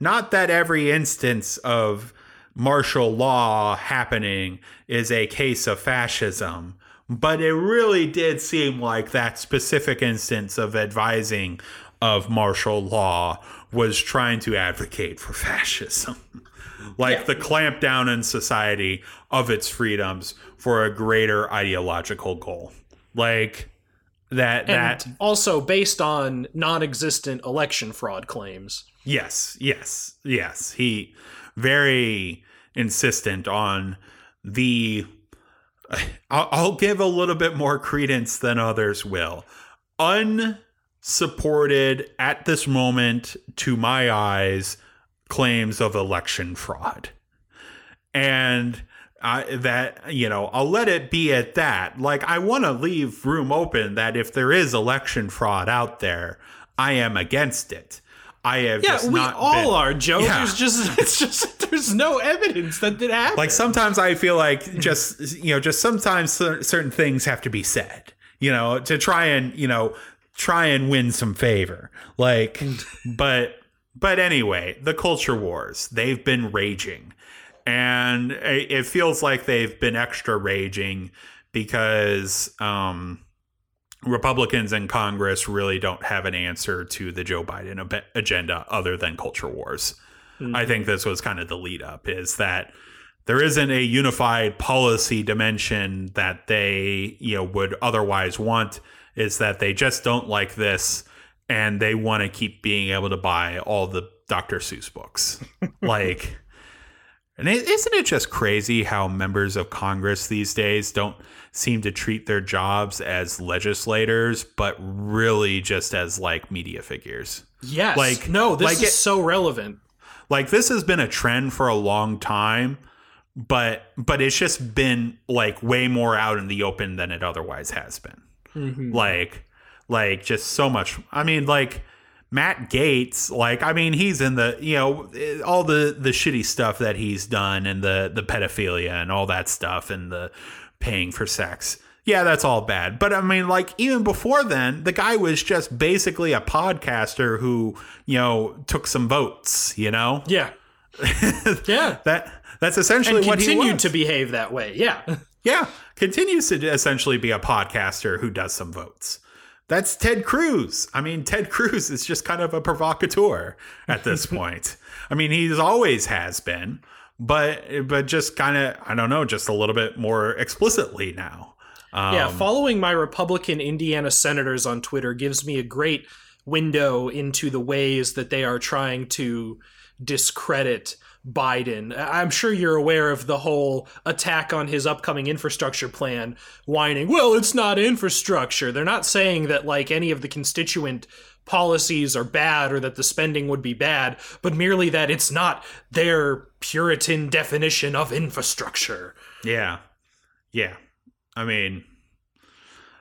not that every instance of martial law happening is a case of fascism, but it really did seem like that specific instance of advising of martial law was trying to advocate for fascism. like Yeah. the clampdown in society of its freedoms for a greater ideological goal. Like that and that also based on non-existent election fraud claims. Yes, yes, yes. He very insistent on the I'll, give a little bit more credence than others will. Unsupported at this moment, to my eyes, claims of election fraud. And I, that, you know, I'll let it be at that. Like, I want to leave room open that if there is election fraud out there, I am against it. I have Yeah, we all been- are, Joe. Yeah. There's just it's just there's no evidence that it happened. like sometimes I feel like just you know just sometimes certain things have to be said you know to try and you know try and win some favor like but but anyway the culture wars they've been raging and it feels like they've been extra raging because um Republicans in Congress really don't have an answer to the Joe Biden ab- agenda other than culture wars. I mm-hmm. think this was kind of the lead up is that there isn't a unified policy dimension that they, you know, would otherwise want is that they just don't like this and they want to keep being able to buy all the Dr. Seuss books. like and is isn't it just crazy how members of Congress these days don't seem to treat their jobs as legislators, but really just as like media figures? yes, like- no, this like is it- so relevant. Like this has been a trend for a long time, but but it's just been like way more out in the open than it otherwise has been. Mm-hmm. Like like just so much. I mean, like Matt Gaetz, like I mean, he's in the you know eh, all the the shitty stuff that he's done and the the pedophilia and all that stuff and the paying for sex. Yeah, that's all bad. But I mean, like even before then, the guy was just basically a podcaster who you know took some votes. You know Yeah, yeah, that that's essentially and what he continued to behave that way. Yeah, Yeah, continues to essentially be a podcaster who does some votes. That's Ted Cruz. I mean, Ted Cruz is just kind of a provocateur at this point. I mean, he's always has been, but but just kind of I don't know, just a little bit more explicitly now. Um, yeah. Following my Republican Indiana senators on Twitter gives me a great window into the ways that they are trying to discredit Biden. I'm sure you're aware of the whole attack on his upcoming infrastructure plan, whining, well, it's not infrastructure. They're not saying that, like, any of the constituent policies are bad or that the spending would be bad, but merely that it's not their Puritan definition of infrastructure. Yeah, yeah. I mean,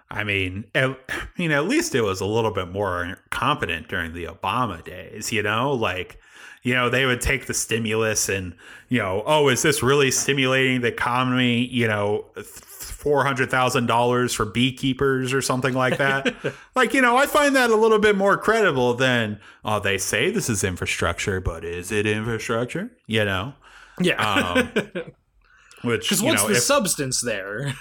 I mean, at, I mean, at least it was a little bit more competent during the Obama days. You know, like, you know, they would take the stimulus and, you know, oh, is this really stimulating the economy? You know, four hundred thousand dollars for beekeepers or something like that. like, you know, I find that a little bit more credible than, oh, they say this is infrastructure, but is it infrastructure? You know, Yeah. um, which Because what's know, the if- substance there?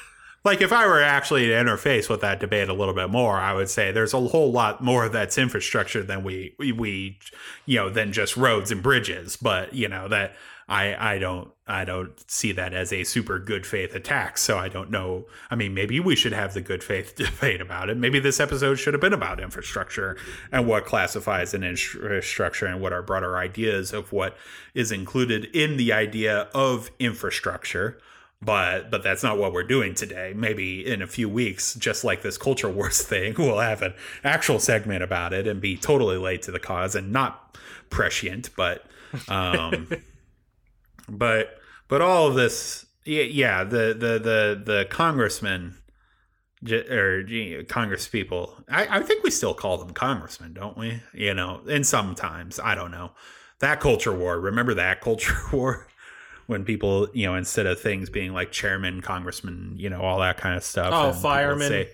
like if I were actually to interface with that debate a little bit more, I would say there's a whole lot more that's infrastructure than we we, we you know than just roads and bridges. But you know that I I don't I don't see that as a super good faith attack. So I don't know. I mean, maybe we should have the good faith debate about it. Maybe this episode should have been about infrastructure and what classifies an infrastructure and what our broader ideas of what is included in the idea of infrastructure but but that's not what we're doing today maybe in a few weeks just like this culture wars thing we'll have an actual segment about it and be totally late to the cause and not prescient but um but but all of this yeah, yeah the the the the congressmen or you know, congress people I, I think we still call them congressmen don't we you know and sometimes i don't know that culture war remember that culture war when people, you know, instead of things being like chairman, congressman, you know, all that kind of stuff. Oh, firemen.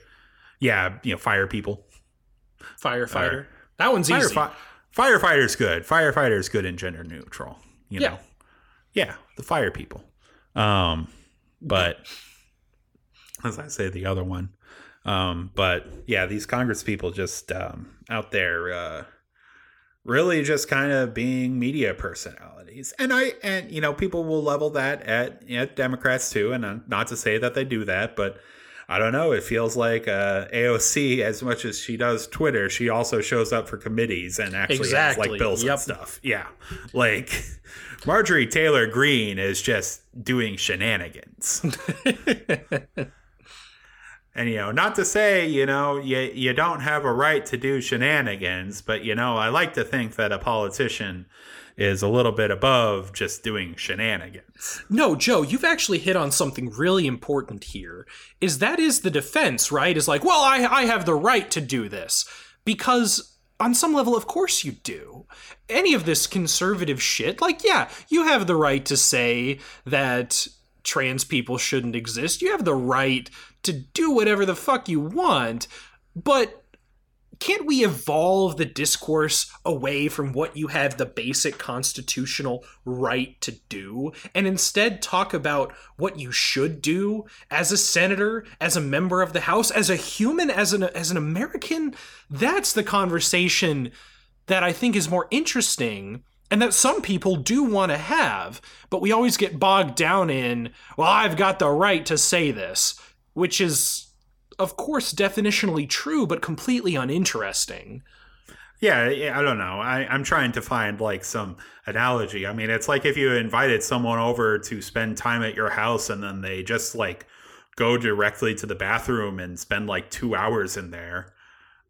yeah, you know, fire people. Firefighter. Fire. That one's easy. Firefi- firefighter's good. Firefighter's good and gender neutral. You Yeah. know, yeah, the fire people. Um, but as I say, the other one. Um, but yeah, these Congress people just um, out there, uh, really just kind of being media personalities, and I and you know people will level that at at Democrats too, and uh, not to say that they do that, but. I don't know. It feels like uh, AOC, as much as she does Twitter, she also shows up for committees and actually has like bills Yep. and stuff. Yeah, like Marjorie Taylor Greene is just doing shenanigans. and you know, not to say, you know, you you don't have a right to do shenanigans, but you know, I like to think that a politician is a little bit above just doing shenanigans. No, Joe, you've actually hit on something really important here. Is that is the defense, right? Is like, well, I I have the right to do this because on some level, of course you do. Any of this conservative shit, like, yeah, you have the right to say that trans people shouldn't exist. You have the right to do whatever the fuck you want. But can't we evolve the discourse away from what you have the basic constitutional right to do and instead talk about what you should do as a senator, as a member of the House, as a human, as an as an American? That's the conversation that I think is more interesting and that some people do want to have, but we always get bogged down in, well, I've got the right to say this, which is of course, definitionally true, but completely uninteresting. Yeah, I don't know. I, I'm trying to find like some analogy. I mean, it's like if you invited someone over to spend time at your house and then they just like go directly to the bathroom and spend like two hours in there.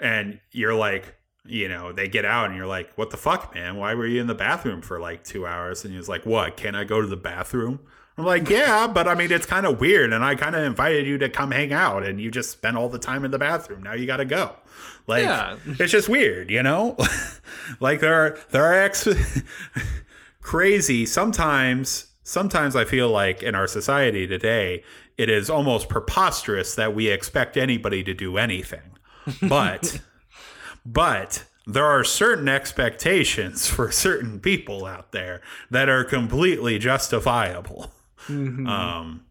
And you're like, you know, they get out and you're like, what the fuck, man? Why were you in the bathroom for like two hours? And he's like, what? Can I go to the bathroom? I'm like, yeah, but I mean, it's kind of weird. And I kind of invited you to come hang out, and you just spent all the time in the bathroom. Now you got to go. Like, yeah. it's just weird, you know? like, there are, there are ex- crazy. Sometimes, sometimes I feel like in our society today, it is almost preposterous that we expect anybody to do anything. But, but, there are certain expectations for certain people out there that are completely justifiable. Mm-hmm. Um,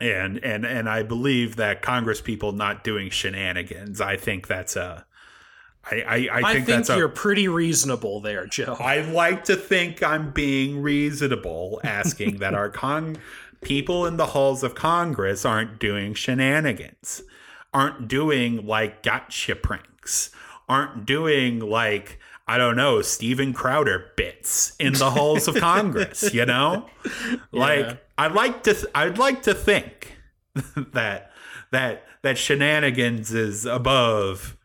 and and and I believe that Congress people not doing shenanigans. I think that's a. I, I, I think, I think that's you're a, pretty reasonable there, Joe. I like to think I'm being reasonable, asking that our con people in the halls of Congress aren't doing shenanigans, aren't doing like gotcha pranks, aren't doing like I don't know, Steven Crowder bits in the halls of Congress, you know? Like yeah. I'd like to th- I'd like to think that that that shenanigans is above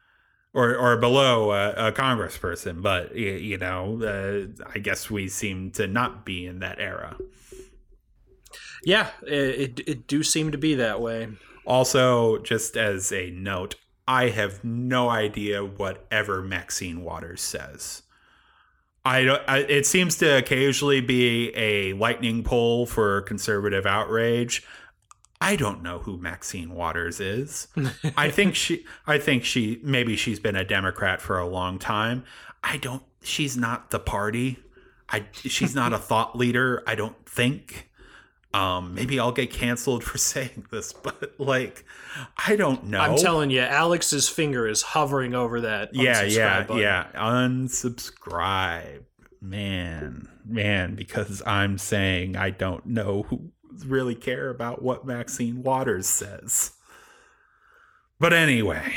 or or below a, a congressperson, but you know, uh, I guess we seem to not be in that era. Yeah, it, it, it do seem to be that way. Also, just as a note, I have no idea whatever Maxine Waters says. I, don't, I it seems to occasionally be a lightning pole for conservative outrage. I don't know who Maxine Waters is. I think she I think she maybe she's been a Democrat for a long time. I don't she's not the party. I she's not a thought leader, I don't think. Um, maybe I'll get canceled for saying this, but like, I don't know. I'm telling you, Alex's finger is hovering over that. Yeah, yeah, button. yeah. Unsubscribe, man, man, because I'm saying I don't know who really care about what Maxine Waters says. But anyway,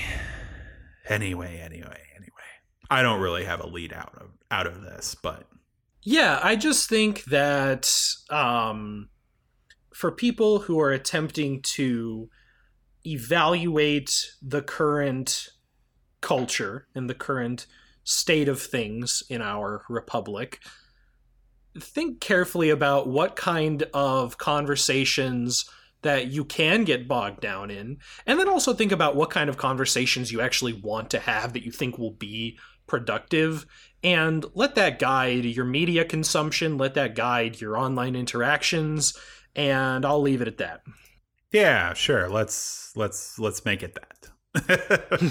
anyway, anyway, anyway, I don't really have a lead out of out of this, but yeah, I just think that um for people who are attempting to evaluate the current culture and the current state of things in our republic, think carefully about what kind of conversations that you can get bogged down in, and then also think about what kind of conversations you actually want to have that you think will be productive and let that guide your media consumption, let that guide your online interactions, and I'll leave it at that. Yeah, sure. Let's let's let's make it that.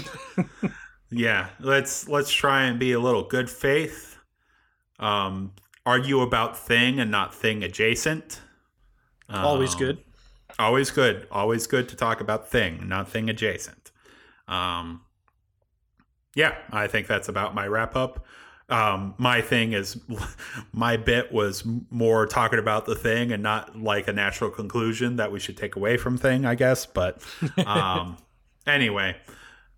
yeah, let's let's try and be a little good faith. Um, argue about thing and not thing adjacent. Um, always good. Always good. Always good to talk about thing, not thing adjacent. Um, yeah, I think that's about my wrap up um, my thing is my bit was more talking about the thing and not like a natural conclusion that we should take away from thing i guess but um, anyway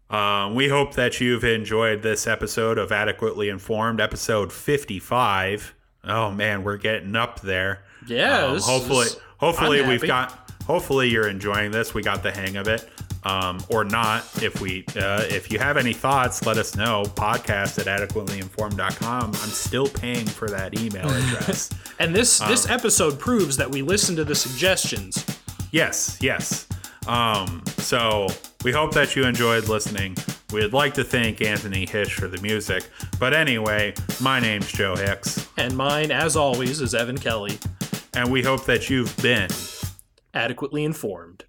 um, we hope that you've enjoyed this episode of adequately informed episode 55 Oh man, we're getting up there. Yeah. Um, hopefully, is- hopefully we've got. Hopefully you're enjoying this. We got the hang of it, um, or not. If we, uh, if you have any thoughts, let us know. Podcast at adequatelyinformed.com. I'm still paying for that email address. And this Um, this episode proves that we listen to the suggestions. yes, yes. Um, so we hope that you enjoyed listening. We'd like to thank Anthony Hish for the music. But anyway, my name's Joe Hicks, And mine, as always, is Evan Kelly, and we hope that you've been adequately informed.